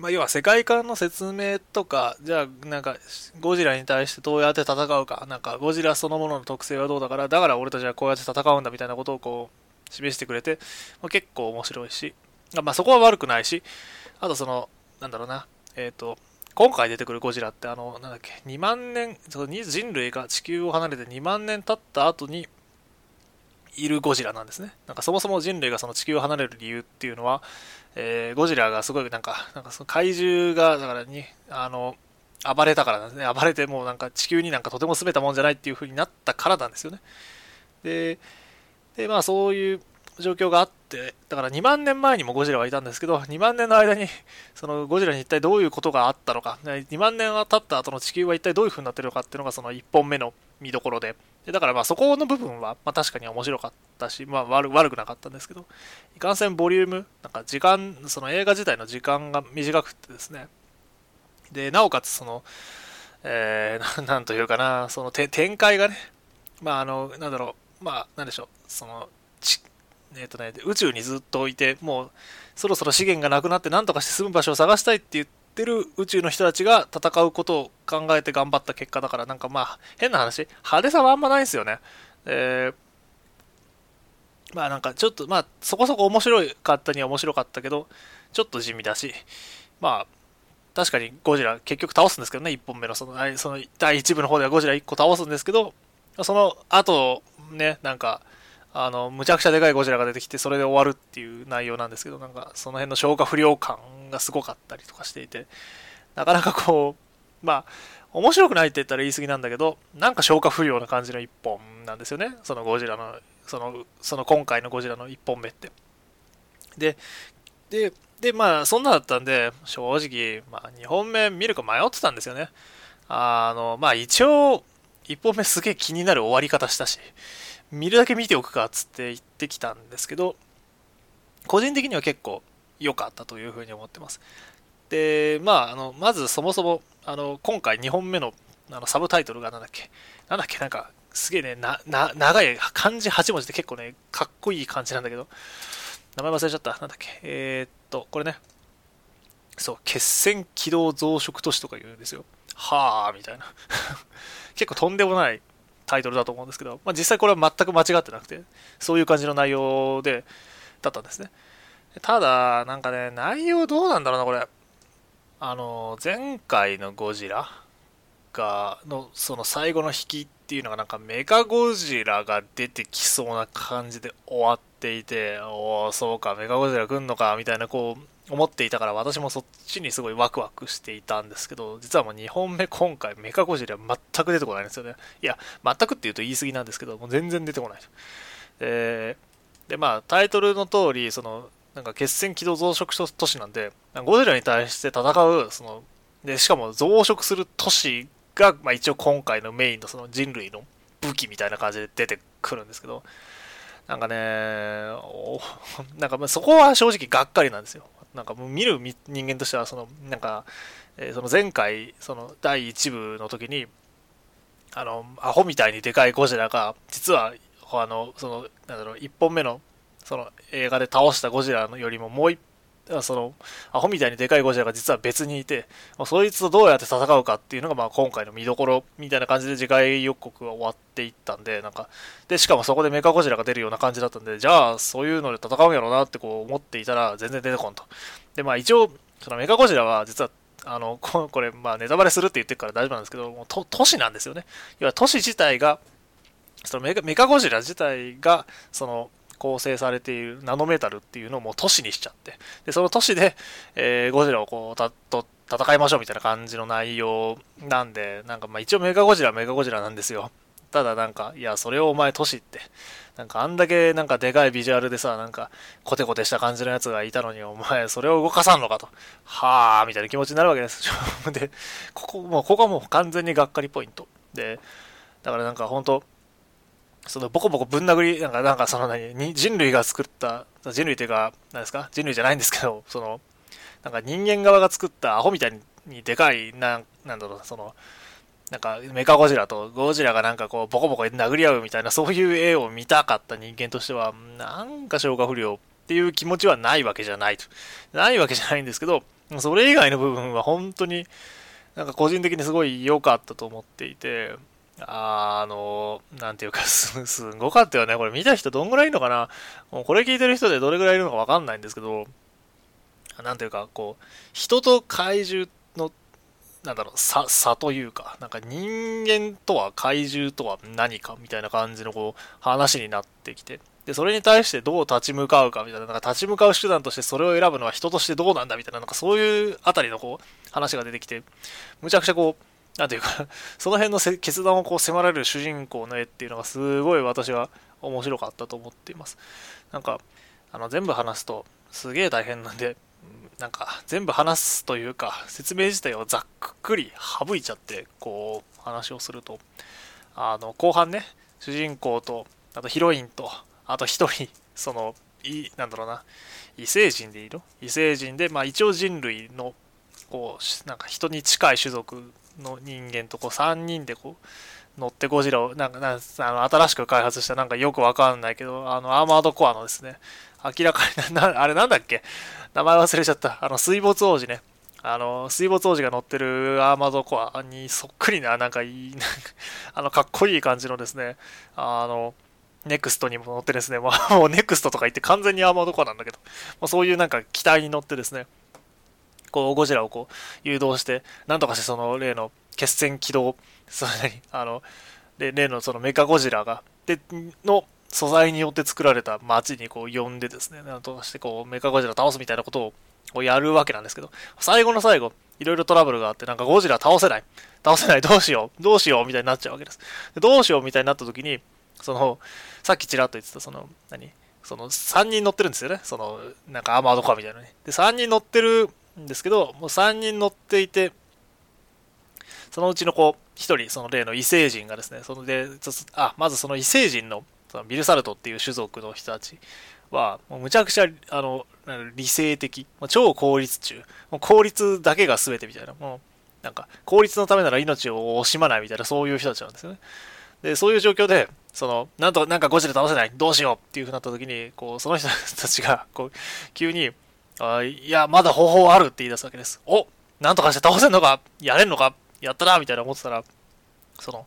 A: まあ、要は世界観の説明とか、じゃあ、なんか、ゴジラに対してどうやって戦うか、なんか、ゴジラそのものの特性はどうだから、だから俺たちはこうやって戦うんだみたいなことをこう、示してくれて、まあ、結構面白いし、まあ、そこは悪くないし、あとその、なんだろうな、えっ、ー、と、今回出てくるゴジラって、あの、なんだっけ、2万年、その人類が地球を離れて2万年経った後にいるゴジラなんですね。なんかそもそも人類がその地球を離れる理由っていうのは、えー、ゴジラがすごいなんか、なんかその怪獣が、だからに、あの、暴れたからなんですね。暴れてもうなんか地球になんかとても住めたもんじゃないっていう風になったからなんですよね。で、でまあそういう状況があって、だから2万年前にもゴジラはいたんですけど、2万年の間に、そのゴジラに一体どういうことがあったのか、2万年が経った後の地球は一体どういう風になってるのかっていうのがその1本目の見どころで、でだからまあそこの部分は、まあ、確かに面白かったし、まあ悪悪くなかったんですけど、いかんせんボリューム、なんか時間、その映画自体の時間が短くてですね、で、なおかつその、えー、なんというかな、その展開がね、まああの、なんだろう、まあなんでしょう、その、えーとね、宇宙にずっと置いて、もうそろそろ資源がなくなって何とかして住む場所を探したいって言ってる宇宙の人たちが戦うことを考えて頑張った結果だから、なんかまあ変な話、派手さはあんまないんですよね。えー、まあなんかちょっと、まあそこそこ面白かったには面白かったけど、ちょっと地味だし、まあ確かにゴジラ結局倒すんですけどね、1本目のそのその第1部の方ではゴジラ1個倒すんですけど、その後、ね、なんか、あの、むちゃくちゃでかいゴジラが出てきて、それで終わるっていう内容なんですけど、なんか、その辺の消化不良感がすごかったりとかしていて、なかなかこう、まあ、面白くないって言ったら言い過ぎなんだけど、なんか消化不良な感じの1本なんですよね、そのゴジラの、その、その今回のゴジラの1本目って。で、で、で、まあ、そんなだったんで、正直、まあ、2本目見るか迷ってたんですよね。あの、まあ、一応、1本目すげえ気になる終わり方したし、見るだけ見ておくかっつって言ってきたんですけど、個人的には結構良かったというふうに思ってます。で、まあ、あの、まずそもそも、あの、今回2本目のあのサブタイトルがなんだっけ、なんだっけ、なんか、すげえね、な、な、長い漢字8文字で結構ね、かっこいい感じなんだけど、名前忘れちゃった。なんだっけ？えー、っと、これね。そう、血栓軌道増殖都市とか言うんですよ。はあ、みたいな。結構とんでもないタイトルだと思うんですけど、まあ、実際これは全く間違ってなくて、そういう感じの内容で、だったんですね。ただ、なんかね、内容どうなんだろうな、これ。あの、前回のゴジラが、の、その最後の引きっていうのがなんかメカゴジラが出てきそうな感じで終わっていて、おお、そうか、メカゴジラ来んのか、みたいなこう、思っていたから私もそっちにすごいワクワクしていたんですけど、実はもう2本目今回メカゴジラ全く出てこないんですよね。いや、全くって言うと言い過ぎなんですけど、もう全然出てこない。で、でまあタイトルの通り、その、なんか血栓軌道増殖都市なんで、ゴジラに対して戦う、その、で、しかも増殖する都市が、まあ、一応今回のメインのその人類の武器みたいな感じで出てくるんですけど、なんかね、なんかそこは正直がっかりなんですよ。なんかもう見る人間としては、その、なんか、えー、その前回、その第1部の時に、あの、アホみたいにでかいゴジラが、実は、あの、その、なんだろう、1本目の、その映画で倒したゴジラよりももう一その、アホみたいにでかいゴジラが実は別にいて、まあ、そいつとどうやって戦うかっていうのが、まあ、今回の見どころみたいな感じで次回予告が終わっていったんで、なんか、で、しかもそこでメカゴジラが出るような感じだったんで、じゃあ、そういうので戦うんやろうなってこう思っていたら、全然出てこんと。で、まあ一応、そのメカゴジラは実は、あの、これ、まあネタバレするって言ってるから大丈夫なんですけど、もう都都市なんですよね。要は都市自体が、そのメカメカゴジラ自体が、その、構成されているナノメタルっていうのをもう都市にしちゃって、で、その都市で、えー、ゴジラをこう、たと、戦いましょうみたいな感じの内容なんで、なんかまあ一応メガゴジラはメガゴジラなんですよ。ただなんか、いや、それをお前都市って、なんかあんだけなんかでかいビジュアルでさ、なんかコテコテした感じのやつがいたのに、お前それを動かさんのかと。はあみたいな気持ちになるわけです。で、ここ、もうここはもう完全にがっかりポイント。で、だからなんか本当そのボコボコぶん殴り、なんか、なんかその何、人類が作った、人類というか、何ですか？人類じゃないんですけど、その、なんか人間側が作ったアホみたいにでかい、なんなんだろう、その、なんかメカゴジラとゴジラがなんかこうボコボコ殴り合うみたいなそういう絵を見たかった人間としてはなんか消化不良っていう気持ちはないわけじゃないと。ないわけじゃないんですけど、それ以外の部分は本当になんか個人的にすごい良かったと思っていて、あの、なんていうか す、すごかったよね。これ見た人どんぐらいいるのかな？もうこれ聞いてる人でどれぐらいいるのかわかんないんですけど、なんていうか、こう、人と怪獣の、なんだろう、差、差というか、なんか人間とは怪獣とは何かみたいな感じのこう、話になってきて、で、それに対してどう立ち向かうかみたいな、なんか立ち向かう手段としてそれを選ぶのは人としてどうなんだみたいな、なんかそういうあたりのこう、話が出てきて、むちゃくちゃこう、なんていうか その辺の決断をこう迫られる主人公の絵っていうのがすごい私は面白かったと思っています。なんか、あの全部話すとすげえ大変なんで、なんか全部話すというか説明自体をざっくり省いちゃってこう話をすると、あの後半ね、主人公と、あとヒロインと、あと一人、その、い、なんだろうな、異星人でいいの異星人で、まあ一応人類の、こう、なんか人に近い種族の人間とこう3人でこう乗ってゴジラをなんかなんあの新しく開発したなんかよくわかんないけどあのアーマードコアのですね明らかになあれなんだっけ？名前忘れちゃった。あの水没王子ね。あの水没王子が乗ってるアーマードコアにそっくりななんかいいなんかあのかっこいい感じのですねあのネクストにも乗ってですね、もうネクストとか言って完全にアーマードコアなんだけど、もうそういうなんか機体に乗ってですね、こうゴジラをこう誘導してなんとかしてその例の決戦起動それにあので例のそのメカゴジラがでの素材によって作られた街にこう呼んでですねなんとかしてこうメカゴジラ倒すみたいなことをこうやるわけなんですけど最後の最後いろいろトラブルがあってなんかゴジラ倒せない。倒せない。どうしよう。どうしようみたいになっちゃうわけです。でどうしようみたいになった時にそのさっきちらっと言ってたその何その3人乗ってるんですよね。そのなんかアーマードカーみたいなねで3人乗ってるんですけどもう3人乗っていてそのうちのこう1人その例の異星人がですねそのであまずその異星人のそのビルサルトっていう種族の人たちはもうむちゃくちゃあの理性的超効率中もう効率だけが全てみたいなもうなんか効率のためなら命を惜しまないみたいなそういう人たちなんですよね。でそういう状況でそのなんとなんかゴジラ倒せないどうしようっていうふうになった時にこうその人たちがこう急にあいやまだ方法あるって言い出すわけです。おなんとかして倒せんのか？やれんのか？やったなみたいな思ってたらその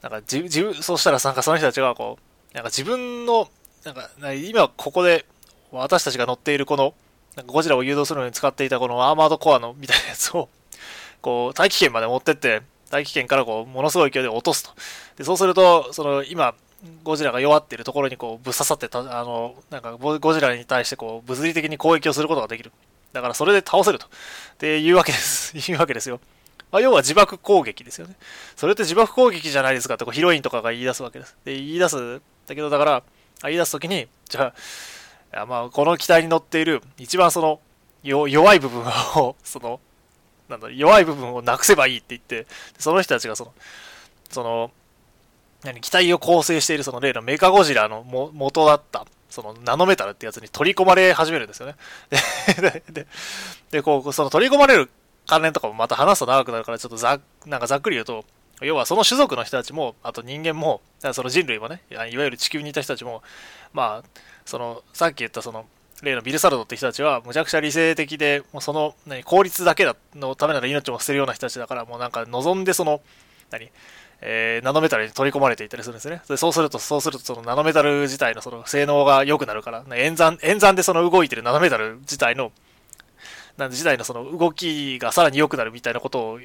A: なんか自分そうしたらなんかその人たちがこうなんか自分のなんか今ここで私たちが乗っているこのなんかゴジラを誘導するのに使っていたこのアーマードコアのみたいなやつをこう大気圏まで持ってって大気圏からこうものすごい勢いで落とすと。でそうするとその今ゴジラが弱っているところにこうぶっ刺さってたあのなんかゴジラに対してこう物理的に攻撃をすることができるだからそれで倒せるとっていうわけです いうわけですよまあ、要は自爆攻撃ですよね。それって自爆攻撃じゃないですかってこうヒロインとかが言い出すわけです。で、言い出す。だけど、だから、言い出すときに、じゃあ、まあ、この機体に乗っている一番その弱い部分を、その、なんだ、弱い部分をなくせばいいって言って、その人たちがその、その、何、機体を構成しているその例のメカゴジラのも元だった、そのナノメタルってやつに取り込まれ始めるんですよね。で、で、でこう、その取り込まれる関連とかもまた話すと長くなるから、ちょっとざなんかざっくり言うと、要はその種族の人たちも、あと人間も、その人類もね、いわゆる地球にいた人たちも、まあ、その、さっき言ったその、例のビルサルドって人たちは、むちゃくちゃ理性的で、もうその、何、効率だけのためなら命も捨てるような人たちだから、もうなんか望んでその、何、えー、ナノメタルに取り込まれていたりするんですね。でそうすると、そうすると、そのナノメタル自体のその性能が良くなるから、演算、演算でその動いてるナノメタル自体のなん時代のその動きがさらに良くなるみたいなことを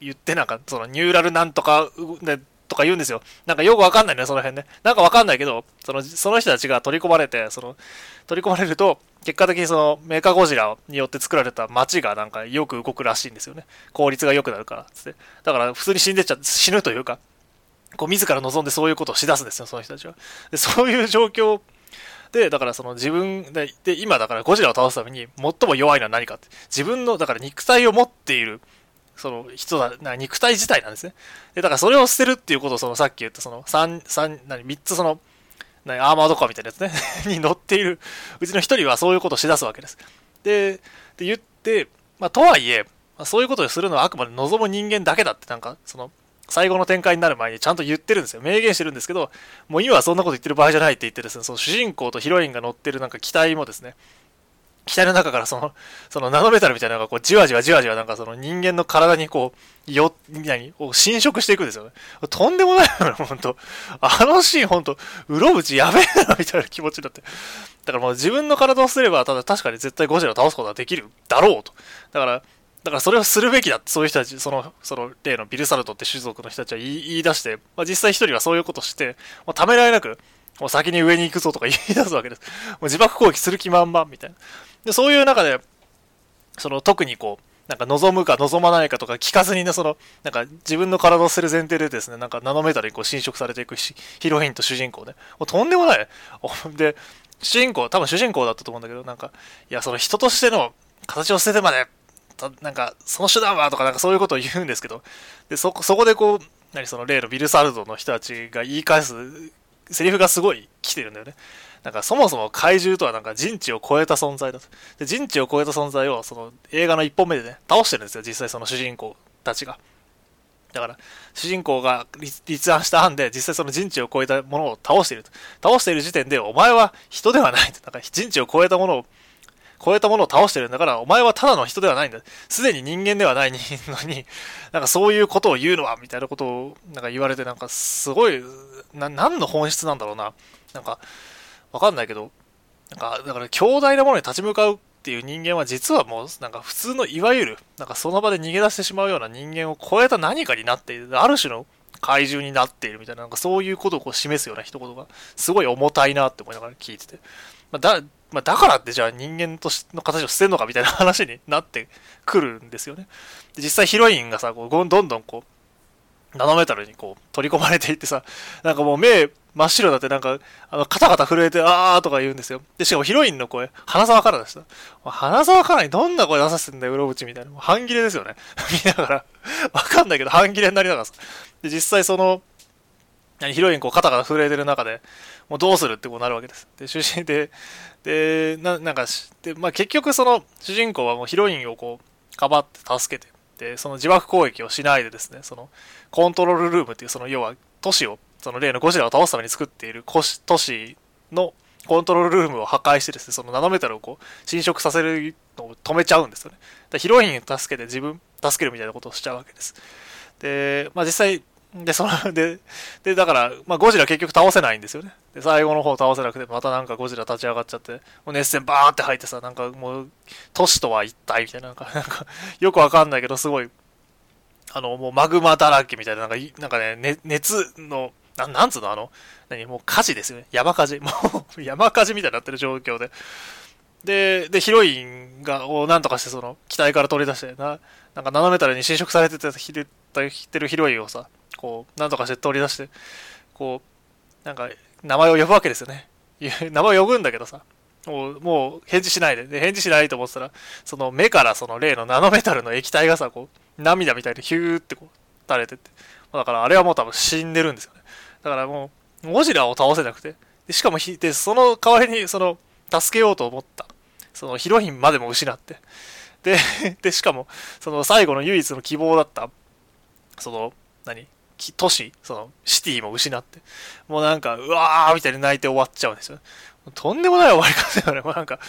A: 言って、なんかそのニューラルなんとか、ね、とか言うんですよ。なんかよくわかんないね、その辺ね。なんかわかんないけど、その、その人たちが取り込まれて、その、取り込まれると、結果的にそのメカゴジラによって作られた街がなんかよく動くらしいんですよね。効率が良くなるから、つって。だから普通に死んでっちゃ、死ぬというか、こう自ら望んでそういうことをしだすんですよ、その人たちは。で、そういう状況で、だからその自分で、で、今だからゴジラを倒すために最も弱いのは何かって。自分の、だから肉体を持っている、その人だ、な肉体自体なんですね。で、だからそれを捨てるっていうことを、そのさっき言ったその3、3、何、3つその、何、アーマードカーみたいなやつね に乗っているうちの一人はそういうことをしだすわけです。で、で言って、まあ、とはいえ、まあ、そういうことをするのはあくまで望む人間だけだって、なんか、その、最後の展開になる前にちゃんと言ってるんですよ。明言してるんですけど、もう今はそんなこと言ってる場合じゃないって言ってですね、その主人公とヒロインが乗ってるなんか機体もですね、機体の中からその、そのナノメタルみたいなのがこうじわじわじわじわなんかその人間の体にこう、よ、何？を侵食していくんですよね。とんでもないのよ、ほんと。あのシーンほんと、うろぶちやべえな、みたいな気持ちになって。だからもう自分の体をすれば、ただ確かに絶対ゴジラを倒すことができるだろうと。だから、だからそれをするべきだって、そういう人たち、その、その例のビルサルトって種族の人たちは言い言い出して、まあ、実際一人はそういうことして、もうためらいなく、もう先に上に行くぞとか言い出すわけです。もう自爆攻撃する気満々みたいな。で、そういう中で、その特にこう、なんか望むか望まないかとか聞かずにね、その、なんか自分の体を捨てる前提でですね、なんかナノメータルにこう侵食されていくし、ヒロインと主人公ね。もうとんでもない。で、主人公、多分主人公だったと思うんだけど、なんか、いや、その人としての形を捨ててまでなんか、その手段はとか、なんかそういうことを言うんですけど、で、そこ、そこでこう、何その例のビルサルドの人たちが言い返すセリフがすごい来てるんだよね。なんかそもそも怪獣とはなんか人知を超えた存在だと。で、人知を超えた存在をその映画の一本目でね、倒してるんですよ、実際その主人公たちが。だから、主人公が立案した案で、実際その人知を超えたものを倒していると。倒している時点で、お前は人ではないと。なんか人知を超えたものを超えたものを倒してるんだから、お前はただの人ではないんだ。すでに人間ではないのに、なんかそういうことを言うのは、みたいなことを、なんか言われて、なんかすごい、な、何の本質なんだろうな。なんか、わかんないけど、なんか、だから強大なものに立ち向かうっていう人間は実はもうなんか普通のいわゆるなんかその場で逃げ出してしまうような人間を超えた何かになっているある種の怪獣になっているみたいななんかそういうことをこう示すような一言がすごい重たいなって思いながら聞いてて、まあ、だまあ、だからってじゃあ人間としの形を捨てるのかみたいな話になってくるんですよね。で実際ヒロインがさこうどんどんこうナノメタルにこう取り込まれていってさなんかもう目真っ白だってなんか、あの、カタカタ震えて、あーとか言うんですよ。で、しかもヒロインの声、花沢からでした。花沢からにどんな声出させてんだよ、うろぶちみたいな。もう半切れですよね。見ながら。わかんないけど、半切れになりながら。で、実際その、ヒロインこうカタカタ震えてる中で、もうどうするってこうなるわけです。で、主人で、で、ななんかで、まあ、結局その主人公はもうヒロインをこう、かばって助けて、で、その自爆攻撃をしないでですね、そのコントロールルームっていうその要は都市をその例のゴジラを倒すために作っている都市のコントロールルームを破壊してですね、そのナノメタルをこう侵食させるのを止めちゃうんですよね。ヒロインを助けて自分、助けるみたいなことをしちゃうわけです。で、まあ実際、で、その、で、で、だから、まあゴジラ結局倒せないんですよね。で、最後の方倒せなくて、またなんかゴジラ立ち上がっちゃって、もう熱戦バーって入ってさ、なんかもう、都市とは一体みたいな、なんか、なんかよくわかんないけど、すごい、あの、もうマグマだらけみたいな、なんか、なんかね、ね熱の、ななんつうの？あの、何？もう火事ですよね。山火事。もう山火事みたいになってる状況で。で、で、ヒロインが、をなんとかして、その、機体から取り出して、な、なんかナノメタルに侵食されてて、ひてるヒロインをさ、こう、なんとかして取り出して、こう、なんか、名前を呼ぶわけですよね。名前を呼ぶんだけどさ、もう、もう返事しないで。で、返事しないと思ってたら、その目からその例のナノメタルの液体がさ、こう、涙みたいにヒューってこう、垂れてって。だからあれはもう多分死んでるんですよ。だからもう、ゴジラを倒せなくて。でしかもで、その代わりに、その、助けようと思った。そのヒロインまでも失って。で、で、しかも、その最後の唯一の希望だった、その、何？都市？その、シティも失って。もうなんか、うわーみたいに泣いて終わっちゃうんですよ。とんでもない終わり方だよね。もうなんか、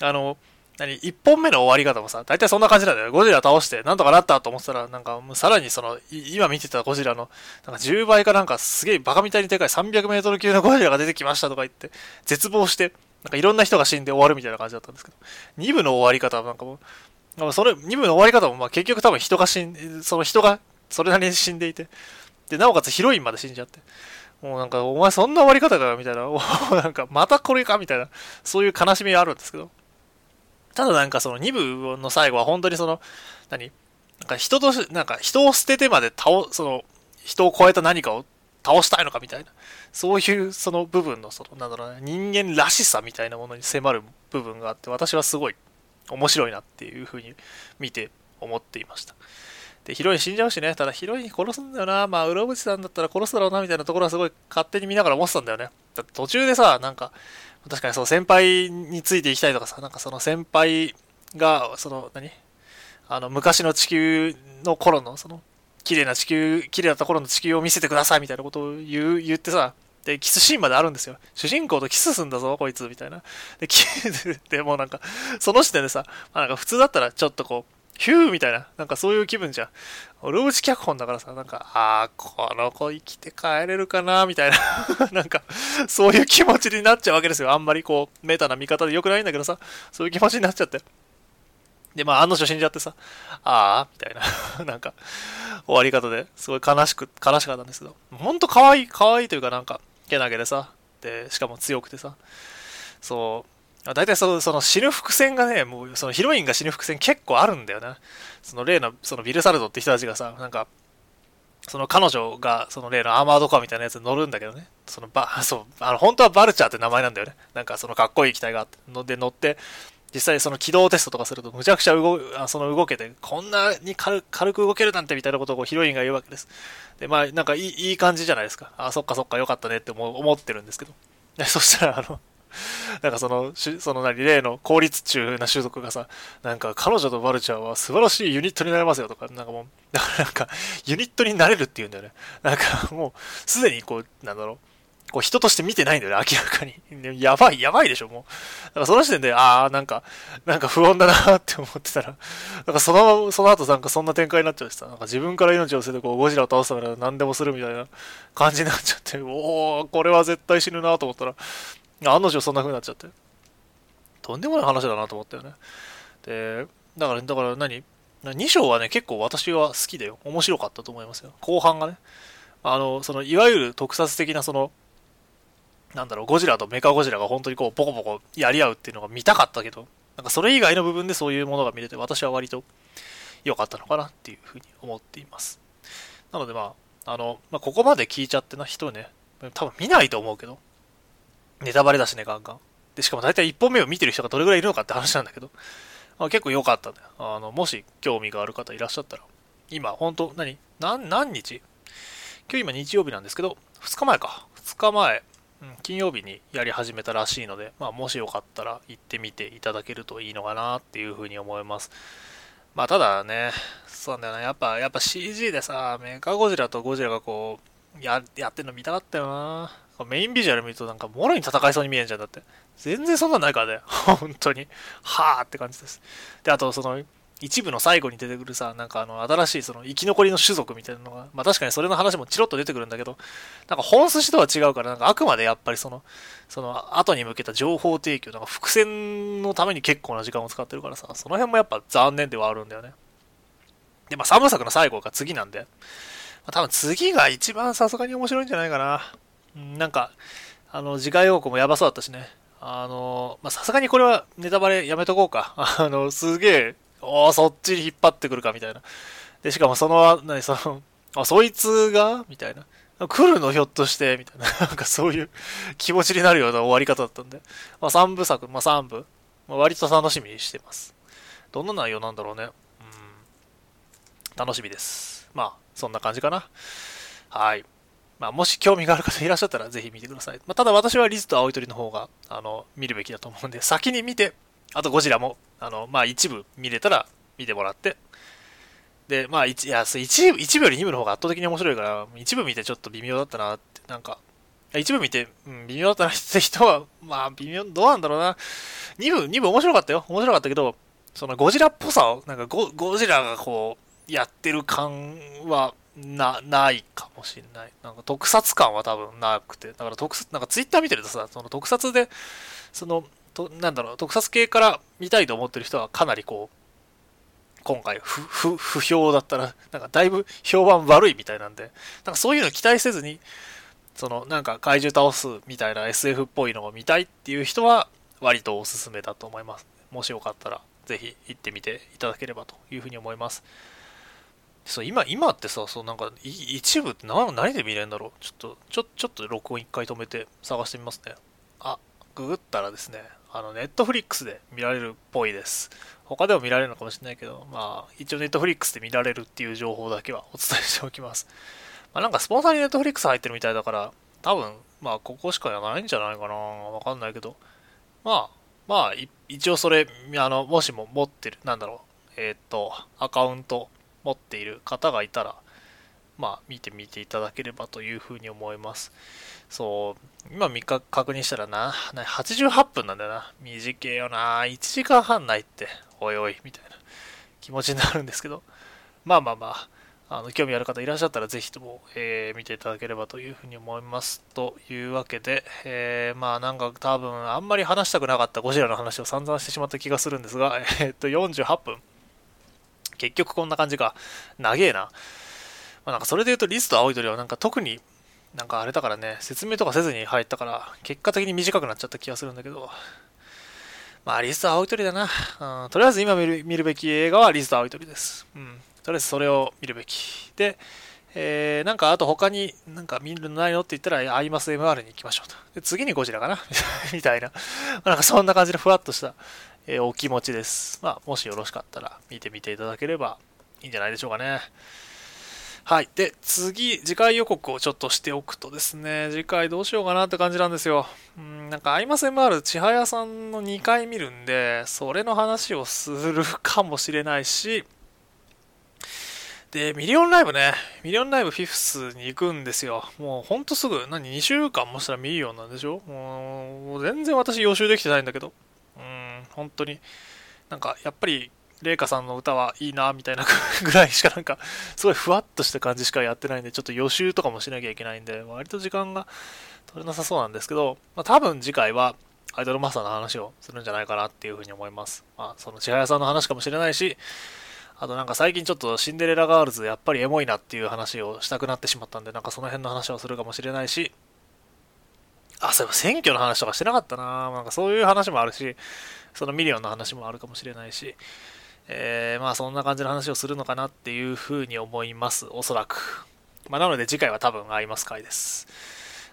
A: あの、何、1本目の終わり方もさ、大体そんな感じなんだよ。ゴジラ倒して、なんとかなったと思ったら、なんか、もうさらにその、今見てたゴジラの、なんか10倍かなんかすげえバカみたいにでかい300メートル級のゴジラが出てきましたとか言って、絶望して、なんかいろんな人が死んで終わるみたいな感じだったんですけど、2部の終わり方はなんかもう、それ、2部の終わり方も、まあ結局多分人が死ん、その人がそれなりに死んでいて、で、なおかつヒロインまで死んじゃって、もうなんか、お前そんな終わり方かみたいな、なんか、またこれかみたいな、そういう悲しみがあるんですけど、ただなんかその2部の最後は本当にその、何なんか人と、なんか人を捨ててまで倒、その、人を超えた何かを倒したいのかみたいな、そういうその部分の、その、なんだろうね、人間らしさみたいなものに迫る部分があって、私はすごい面白いなっていうふうに見て思っていました。で、ヒロイン死んじゃうしね、ただヒロイン殺すんだよな、まあ、浦口さんだったら殺すだろうなみたいなところはすごい勝手に見ながら思ってたんだよね。だって途中でさ、なんか、確かにそう、先輩についていきたいとかさ、なんかその先輩が、その、何？あの、昔の地球の頃の、その、綺麗な地球、綺麗だった頃の地球を見せてくださいみたいなことを言う、言ってさ、で、キスシーンまであるんですよ。主人公とキスすんだぞ、こいつ、みたいな。で、キで、もうなんか、その時点でさ、まあ、なんか普通だったらちょっとこう、ヒューみたいな、なんかそういう気分じゃん。俺うち脚本だからさ、なんか、ああ、この子生きて帰れるかな、みたいな なんか、そういう気持ちになっちゃうわけですよ。あんまりこう、メタな見方で良くないんだけどさ、そういう気持ちになっちゃって。で、まあ、あの人死んじゃってさ、ああ、みたいな なんか、終わり方ですごい悲しく、悲しかったんですけど、ほんと可愛い、可愛いというかなんか、けなげでさ、で、しかも強くてさ、そう、大体そのその死ぬ伏線がね、もうそのヒロインが死ぬ伏線結構あるんだよな。その例のそのビルサルドって人たちがさ、なんか、その彼女がその例のアーマードカーみたいなやつに乗るんだけどね。そのバ、そう、あの、本当はバルチャーって名前なんだよね。なんかそのかっこいい機体があって、ので乗って、実際その起動テストとかするとむちゃくちゃ動あその動けて、こんなに軽く動けるなんてみたいなことをヒロインが言うわけです。で、まあなんかいいいい感じじゃないですか。あ、そっかそっかよかったねって思ってるんですけど。そしたらあの、なんかその、その何、例の効率中な種族がさ、なんか彼女とバルチャーは素晴らしいユニットになれますよとか、なんかもう、だからなんか、ユニットになれるっていうんだよね。なんかもう、すでにこう、なんだろう。こう人として見てないんだよね、明らかに。やばい、やばいでしょ、もう。だからその時点で、ああ、なんか、なんか不穏だなって思ってたら、なんかその、その後なんかそんな展開になっちゃうしさ、なんか自分から命を捨ててこうゴジラを倒すためなら何でもするみたいな感じになっちゃって、おおこれは絶対死ぬなと思ったら、案の定そんな風になっちゃって。とんでもない話だなと思ったよね。で、だから、だから何 ?2 章はね、結構私は好きだよ。面白かったと思いますよ。後半がね。あの、その、いわゆる特撮的なその、なんだろう、ゴジラとメカゴジラが本当にこう、ボコボコやり合うっていうのが見たかったけど、なんかそれ以外の部分でそういうものが見れて、私は割と良かったのかなっていうふうに思っています。なのでまあ、あの、まあ、ここまで聞いちゃってな人ね、多分見ないと思うけど、ネタバレだしね、ガンガン。で、しかも大体1本目を見てる人がどれぐらいいるのかって話なんだけど、あ結構良かったね。あの、もし興味がある方いらっしゃったら、今、本当何？何、何日？今日今日曜日なんですけど、2日前か。2日前、うん、金曜日にやり始めたらしいので、まあ、もしよかったら行ってみていただけるといいのかなっていうふうに思います。まあ、ただね、そうなんだよな、やっぱ、やっぱ CG でさ、メカゴジラとゴジラがこう、や、やってんの見たかったよな。メインビジュアル見るとなんか、もろに戦いそうに見えんじゃん、だって。全然そんなんないからね。本当に。はぁって感じです。で、あと、その、一部の最後に出てくるさ、なんかあの、新しいその生き残りの種族みたいなのが、まあ確かにそれの話もチロッと出てくるんだけど、なんか本筋とは違うから、なんかあくまでやっぱりその、その後に向けた情報提供、なんか伏線のために結構な時間を使ってるからさ、その辺もやっぱ残念ではあるんだよね。で、まあ3部作の最後が次なんで、ま、多分次が一番さすがに面白いんじゃないかな。なんか、あの、次回予告もやばそうだったしね。あの、まさすがにこれはネタバレやめとこうか。あの、すげえおお、そっちに引っ張ってくるか、みたいな。で、しかもその、何、その、あ、そいつが？みたいな。来るのひょっとして、みたいな。なんかそういう 気持ちになるような終わり方だったんで。まあ3部作、まあ3部、まあ、割と楽しみにしてます。どんな内容なんだろうね。うん。楽しみです。まあ、そんな感じかな。はい。まあ、もし興味がある方いらっしゃったらぜひ見てください。まあ、ただ私はリズと青い鳥の方が、あの、見るべきだと思うんで、先に見て、あとゴジラも、あの、まあ一部見れたら見てもらって、で、まあ一、いや、一部、一部より二部の方が圧倒的に面白いから、一部見てちょっと微妙だったなって、なんか、一部見て、うん、微妙だったなって人は、まあ微妙、どうなんだろうな。二部、二部面白かったよ。面白かったけど、そのゴジラっぽさを、なんかゴゴジラがこう、やってる感は、な、ないかもしれない。なんか特撮感は多分なくて。だから特撮、なんかツイッター見てるとさ、その特撮で、その、となんだろう、特撮系から見たいと思ってる人はかなりこう、今回不、不、不評だったら、なんかだいぶ評判悪いみたいなんで、なんかそういうの期待せずに、そのなんか怪獣倒すみたいな SF っぽいのを見たいっていう人は割とおすすめだと思います。もしよかったらぜひ行ってみていただければというふうに思います。そう今、今ってさ、そうなんか一部って何何で見れるんだろう？ちょっと、ちょ、ちょっと録音一回止めて探してみますね。あ、ググったらですね、あの、ネットフリックスで見られるっぽいです。他でも見られるのかもしれないけど、まあ、一応ネットフリックスで見られるっていう情報だけはお伝えしておきます。まあ、なんかスポンサーにネットフリックス入ってるみたいだから、多分、まあ、ここしかやらないんじゃないかなわかんないけど、まあ、まあ、一応それ、あの、もしも持ってる、なんだろう、えっ、と、アカウント持っている方がいたら、まあ、見てみていただければというふうに思います。そう、今3日確認したらな、88分なんだよな。短いよな。1時間半ないって、おいおい、みたいな気持ちになるんですけど、まあまあまあ、あの興味ある方いらっしゃったらぜひとも、えー、見ていただければというふうに思います。というわけで、えー、まあなんか多分あんまり話したくなかったゴジラの話を散々してしまった気がするんですが、えー、っと48分。結局こんな感じか。長えな。まあ、なんかそれで言うとリスと青い鳥はなんか特になんかあれだからね、説明とかせずに入ったから、結果的に短くなっちゃった気がするんだけど、まあ、リスト青い鳥だな。うん、とりあえず今見る見るべき映画はリスト青い鳥です。うん。とりあえずそれを見るべき。で、えー、なんかあと他になんか見るのないのって言ったら、アイマス MR に行きましょうと。で、次にゴジラかな みたいな。なんかそんな感じでふわっとした、えー、お気持ちです。まあ、もしよろしかったら見てみていただければいいんじゃないでしょうかね。はい。で、次、次回予告をちょっとしておくとですね、次回どうしようかなって感じなんですよ。うん、なんか、アイマス MR、千早さんの2回見るんで、それの話をするかもしれないし、で、ミリオンライブね、ミリオンライブフィフスに行くんですよ。もうほんとすぐ、何、2週間もしたら見るようなんでしょ？もう、全然私予習できてないんだけど。本当に。なんか、やっぱり、麗華さんの歌はいいなみたいな ぐらいしかなんかすごいふわっとした感じしかやってないんでちょっと予習とかもしなきゃいけないんで割と時間が取れなさそうなんですけど、まあ、多分次回はアイドルマスターの話をするんじゃないかなっていうふうに思います。まあ、その千早さんの話かもしれないし、あとなんか最近ちょっとシンデレラガールズやっぱりエモいなっていう話をしたくなってしまったんで、なんかその辺の話をするかもしれないし、あ、そういえば選挙の話とかしてなかったななんかそういう話もあるし、そのミリオンの話もあるかもしれないし、えー、まあそんな感じの話をするのかなっていうふうに思います、おそらく。まあなので次回は多分アイマス回です。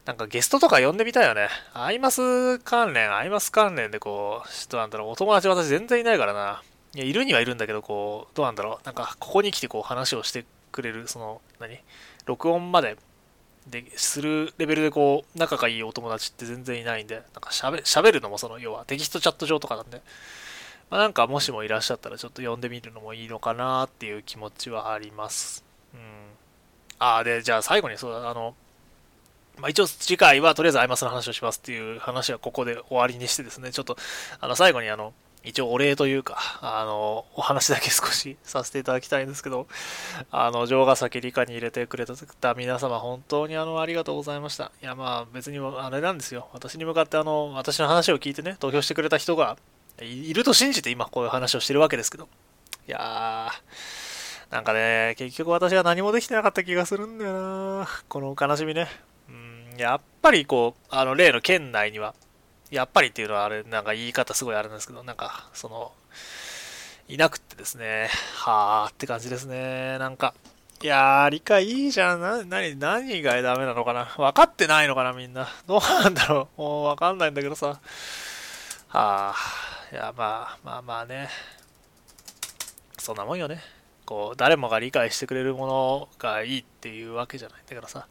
A: なんかゲストとか呼んでみたいよね。アイマス関連、アイマス関連でこう、ちょっとなんだろう、お友達私全然いないからな。いや、いるにはいるんだけど、こう、どうなんだろう。なんか、ここに来てこう話をしてくれる、その、何？録音まででするレベルでこう、仲がいいお友達って全然いないんで、なんか喋喋るのもその、要はテキストチャット上とかなんで、まあ、なんかもしもいらっしゃったらちょっと呼んでみるのもいいのかなっていう気持ちはあります。うん。ああ、で、じゃあ最後にそうだ、あの、まあ、一応次回はとりあえずアイマスの話をしますっていう話はここで終わりにしてですね、ちょっと、あの、最後にあの、一応お礼というか、あの、お話だけ少しさせていただきたいんですけど、あの、城ヶ崎理科に入れてくれた皆様、本当にあの、ありがとうございました。いや、まあ、別にあれなんですよ。私に向かってあの、私の話を聞いてね、投票してくれた人がいると信じて今こういう話をしてるわけですけど、いやー、なんかね、結局私は何もできてなかった気がするんだよなこの悲しみね。うん、やっぱりこう、あの、例の県内には、やっぱりっていうのはあれ、なんか言い方すごいあるんですけど、なんか、その、いなくってですね、はーって感じですね。なんか、いやー、理解いいじゃん。な、何、何がダメなのかな分かってないのかな、みんな。どうなんだろう。もう分かんないんだけどさ。はあ、いや、まあ、まあまあね。そんなもんよね。こう、誰もが理解してくれるものがいいっていうわけじゃないん。だからさ、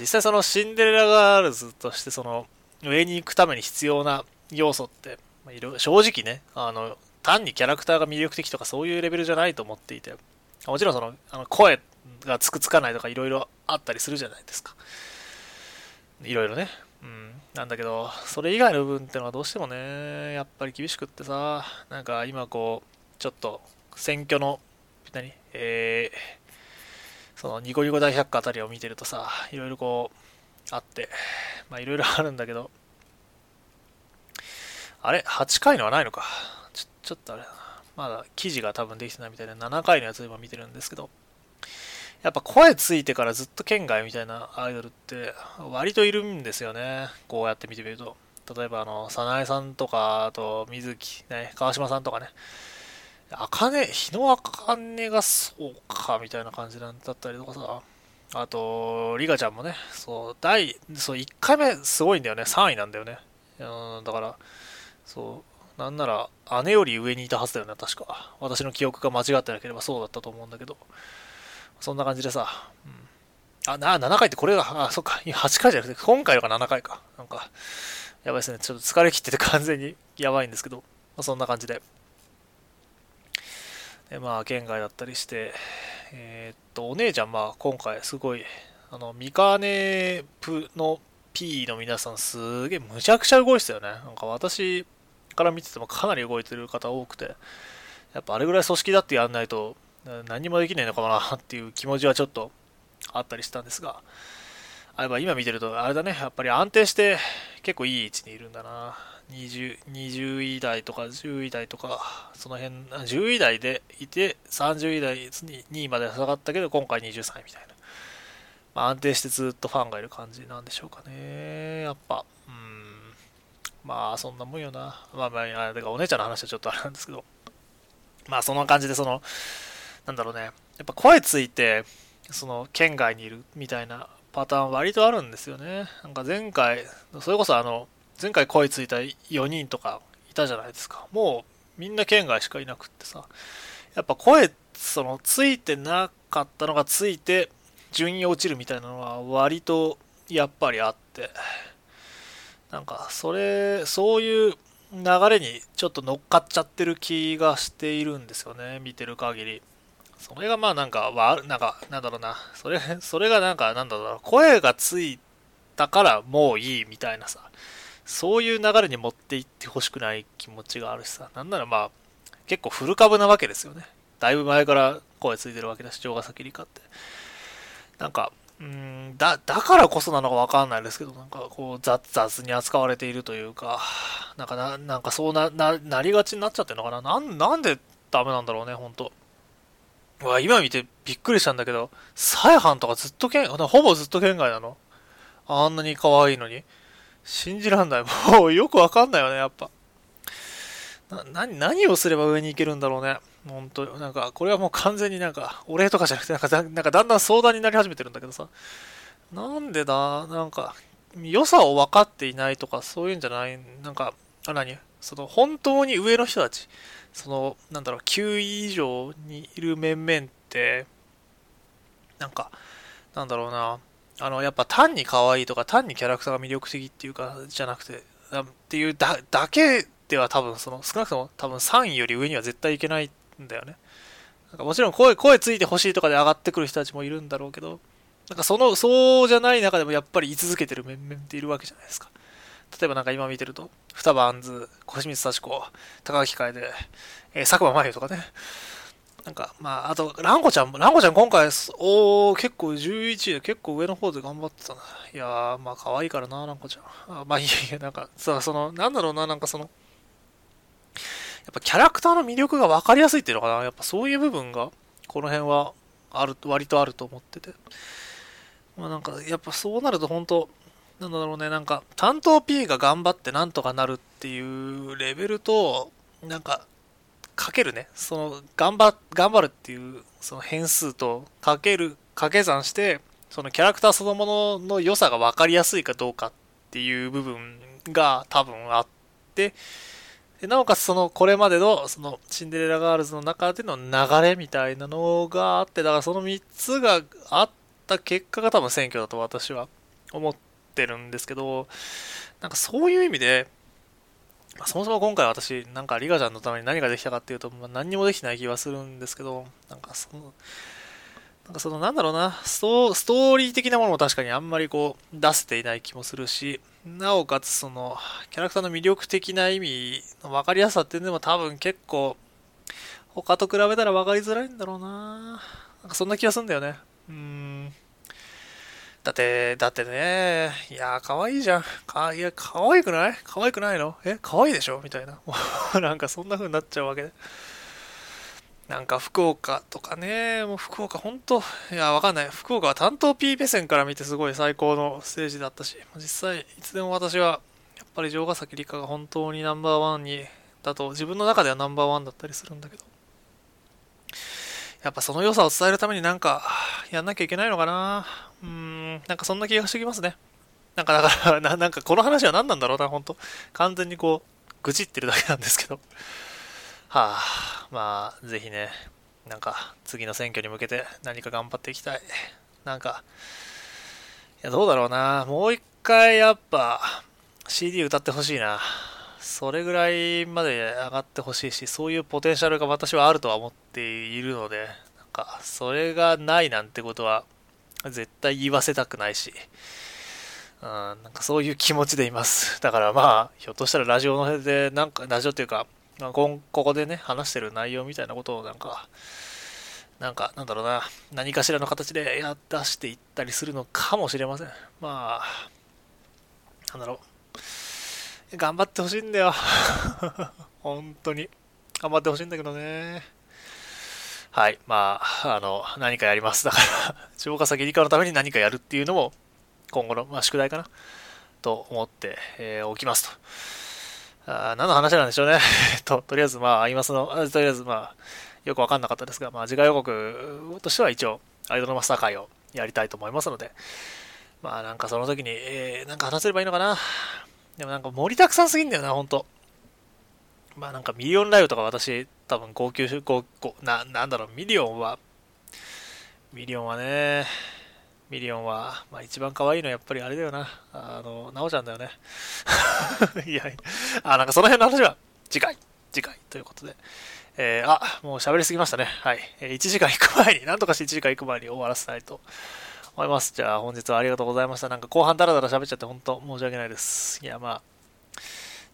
A: 実際そのシンデレラガールズとしてその、上に行くために必要な要素って、まあ、正直ね、あの、単にキャラクターが魅力的とかそういうレベルじゃないと思っていて、もちろんその、あの声がつくつかないとかいろいろあったりするじゃないですか。いろいろね。うん。なんだけど、それ以外の部分ってのはどうしてもね、やっぱり厳しくってさ、なんか今こう、ちょっと選挙の、何？えー、そのニコニコ大百科あたりを見てるとさ、いろいろこう、あって、まあいろいろ あるんだけど、あれ ?8 回のはないのか。ちょ、ちょっとあれだな。まだ記事が多分できてないみたいで、7回のやつを今見てるんですけど、やっぱ声ついてからずっと県外みたいなアイドルって割といるんですよね。こうやって見てみると。例えばあの、早苗さんとか、あと水木、ね、川島さんとかね。あかね、日のあかねがそうか、みたいな感じだったりとかさ。あと、リカちゃんもね、そう、第、そう、1回目すごいんだよね。3位なんだよね。うん、だから、そう、なんなら、姉より上にいたはずだよね、確か。私の記憶が間違ってなければそうだったと思うんだけど。そんな感じでさ、うん。あ、な、7回ってこれが、あ、そっか、8回じゃなくて、今回が7回か。なんか、やばいですね。ちょっと疲れ切ってて完全にやばいんですけど、まあ、そんな感じで。で、まあ、県外だったりして、えー、っと、お姉ちゃん、まあ、今回すごい、あの、ミカネプの P の皆さん、すげえ、むちゃくちゃ動いてたよね。なんか私から見ててもかなり動いてる方多くて、やっぱあれぐらい組織だってやんないと、何もできないのかなっていう気持ちはちょっとあったりしたんですが、あれば今見てると、あれだね、やっぱり安定して結構いい位置にいるんだな。20, 20位台とか10位台とか、その辺、10位台でいて、30位台に2位まで下がったけど、今回23位みたいな。まあ、安定してずっとファンがいる感じなんでしょうかね。やっぱ、うん。まあ、そんなもんよな。まあまあ、あれかお姉ちゃんの話はちょっとあれなんですけど。まあ、そんな感じで、その、なんだろうね。やっぱ声ついて、その、県外にいるみたいなパターン割とあるんですよね。なんか前回、それこそあの、前回声ついた4人とかいたじゃないですか。もうみんな県外しかいなくってさ。やっぱ声、その、ついてなかったのがついて、順位落ちるみたいなのは割とやっぱりあって。なんか、それ、そういう流れにちょっと乗っかっちゃってる気がしているんですよね。見てる限り。それがまあなんか、わなんか、なんだろうな。それ、それがなんか、なんだろうな。声がついたからもういいみたいなさ。そういう流れに持っていってほしくない気持ちがあるしさ、なんならまあ、結構フル株なわけですよね。だいぶ前から声ついてるわけだし、城ヶ崎理科って。なんか、うんだだからこそなのかわかんないですけどなんかこう雑雑に扱われているというかなんかななんかそうなななりがちになっちゃってるのかな。なんなんでダメなんだろうね本当わ今見てびっくりしたんだけどサイハンとかずっと県ほぼずっと県外なの。あんなに可愛いのに。信じらんない。もうよくわかんないよねやっぱ。な何をすれば上に行けるんだろうね。本当なんか、これはもう完全になんか、お礼とかじゃなくて、なんかだ、なんかだんだん相談になり始めてるんだけどさ、なんでだ、なんか、良さを分かっていないとか、そういうんじゃない、なんか、あ、何？その、本当に上の人たち、その、なんだろう、9位以上にいる面々って、なんか、なんだろうな、あの、やっぱ単に可愛いとか、単にキャラクターが魅力的っていうか、じゃなくて、っていうだだけでは多分、その、少なくとも多分3位より上には絶対いけないんだよね。なんかもちろん声、声ついてほしいとかで上がってくる人たちもいるんだろうけど、なんかその、そうじゃない中でもやっぱり居続けてる面々っているわけじゃないですか。例えばなんか今見てると、双葉杏ズ、小清水幸子、高垣楓、えー、佐久間真由とかね。なんか、まあ、あと、ランコちゃんも、ランコちゃん今回、おー、結構11位で結構上の方で頑張ってたな。いやー、まあ可愛いからな、ランコちゃん。あまあいいや、なんか、さ、その、なんだろうな、なんかその、やっぱキャラクターの魅力が分かりやすいっていうのかな。やっぱそういう部分が、この辺はある、割とあると思ってて。まあなんか、やっぱそうなると本当、なんだろうね、なんか、担当 P が頑張ってなんとかなるっていうレベルと、なんか、かけるね、その、頑張、頑張るっていう、その変数と、かける、掛け算して、そのキャラクターそのものの良さが分かりやすいかどうかっていう部分が多分あって、でなおかつそのこれまでのそのシンデレラガールズの中での流れみたいなのがあってだからその3つがあった結果が多分選挙だと私は思ってるんですけどなんかそういう意味で、まあ、そもそも今回私なんかリガちゃんのために何ができたかっていうと、まあ、何にもできてない気はするんですけどなんかそのなんかそのなんだろうなストストーリー的なものも確かにあんまりこう出せていない気もするしなおかつそのキャラクターの魅力的な意味の分かりやすさっていうのも多分結構他と比べたら分かりづらいんだろうな。なんかそんな気がするんだよね。うーん。だってだってね。いや可愛いじゃん。かいや可愛くない？可愛くないの？え可愛いでしょ？みたいな。なんかそんな風になっちゃうわけで。なんか福岡とかね、もう福岡本当、いや、わかんない。福岡は担当 P 目線から見てすごい最高のステージだったし、実際、いつでも私は、やっぱり城ヶ崎理香が本当にナンバーワンに、だと自分の中ではナンバーワンだったりするんだけど、やっぱその良さを伝えるためになんか、やんなきゃいけないのかなうーん、なんかそんな気がしてきますね。なんかだからな、なんかこの話は何なんだろうな、本当完全にこう、愚痴ってるだけなんですけど。はあ、まあ、ぜひね、なんか、次の選挙に向けて何か頑張っていきたい。なんか、いや、どうだろうな。もう一回、やっぱ、CD 歌ってほしいな。それぐらいまで上がってほしいし、そういうポテンシャルが私はあるとは思っているので、なんか、それがないなんてことは、絶対言わせたくないし、うん、なんかそういう気持ちでいます。だからまあ、ひょっとしたらラジオの辺で、なんか、ラジオっていうか、ここでね、話してる内容みたいなことをなんか、なんか、なんだろうな、何かしらの形でや出していったりするのかもしれません。まあ、なんだろう。頑張ってほしいんだよ。本当に。頑張ってほしいんだけどね。はい。まあ、あの、何かやります。だから 超過先理科のために何かやるっていうのも、今後の、まあ、宿題かな。と思って、えー、おきますと。あ何の話なんでしょうね。と、とりあえず、まあ、アイマスの、とりあえず、まあ、よくわかんなかったですが、まあ、次回予告としては一応、アイドルマスター会をやりたいと思いますので、まあ、なんかその時に、えー、なんか話せればいいのかな。でもなんか盛りだくさんすぎんだよな、ほんと。まあなんかミリオンライブとか私、多分号泣、号、な、なんだろう、ミリオンは、ミリオンはね、ミリオンは、まあ、一番可愛いのはやっぱりあれだよな。あの、なおちゃんだよね。いや、あ、なんかその辺の話は次回、次回ということで。えー、あ、もう喋りすぎましたね。はい。え、1時間行く前に、なんとかして1時間行く前に終わらせたいと思います。じゃあ本日はありがとうございました。なんか後半ダラダラ喋っちゃって本当申し訳ないです。いや、まあ、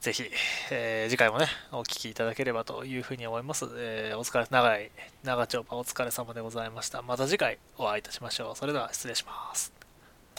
A: ぜひ、えー、次回もね、お聴きいただければというふうに思います。えー、お疲れ、長い、長丁場お疲れ様でございました。また次回お会いいたしましょう。それでは失礼します。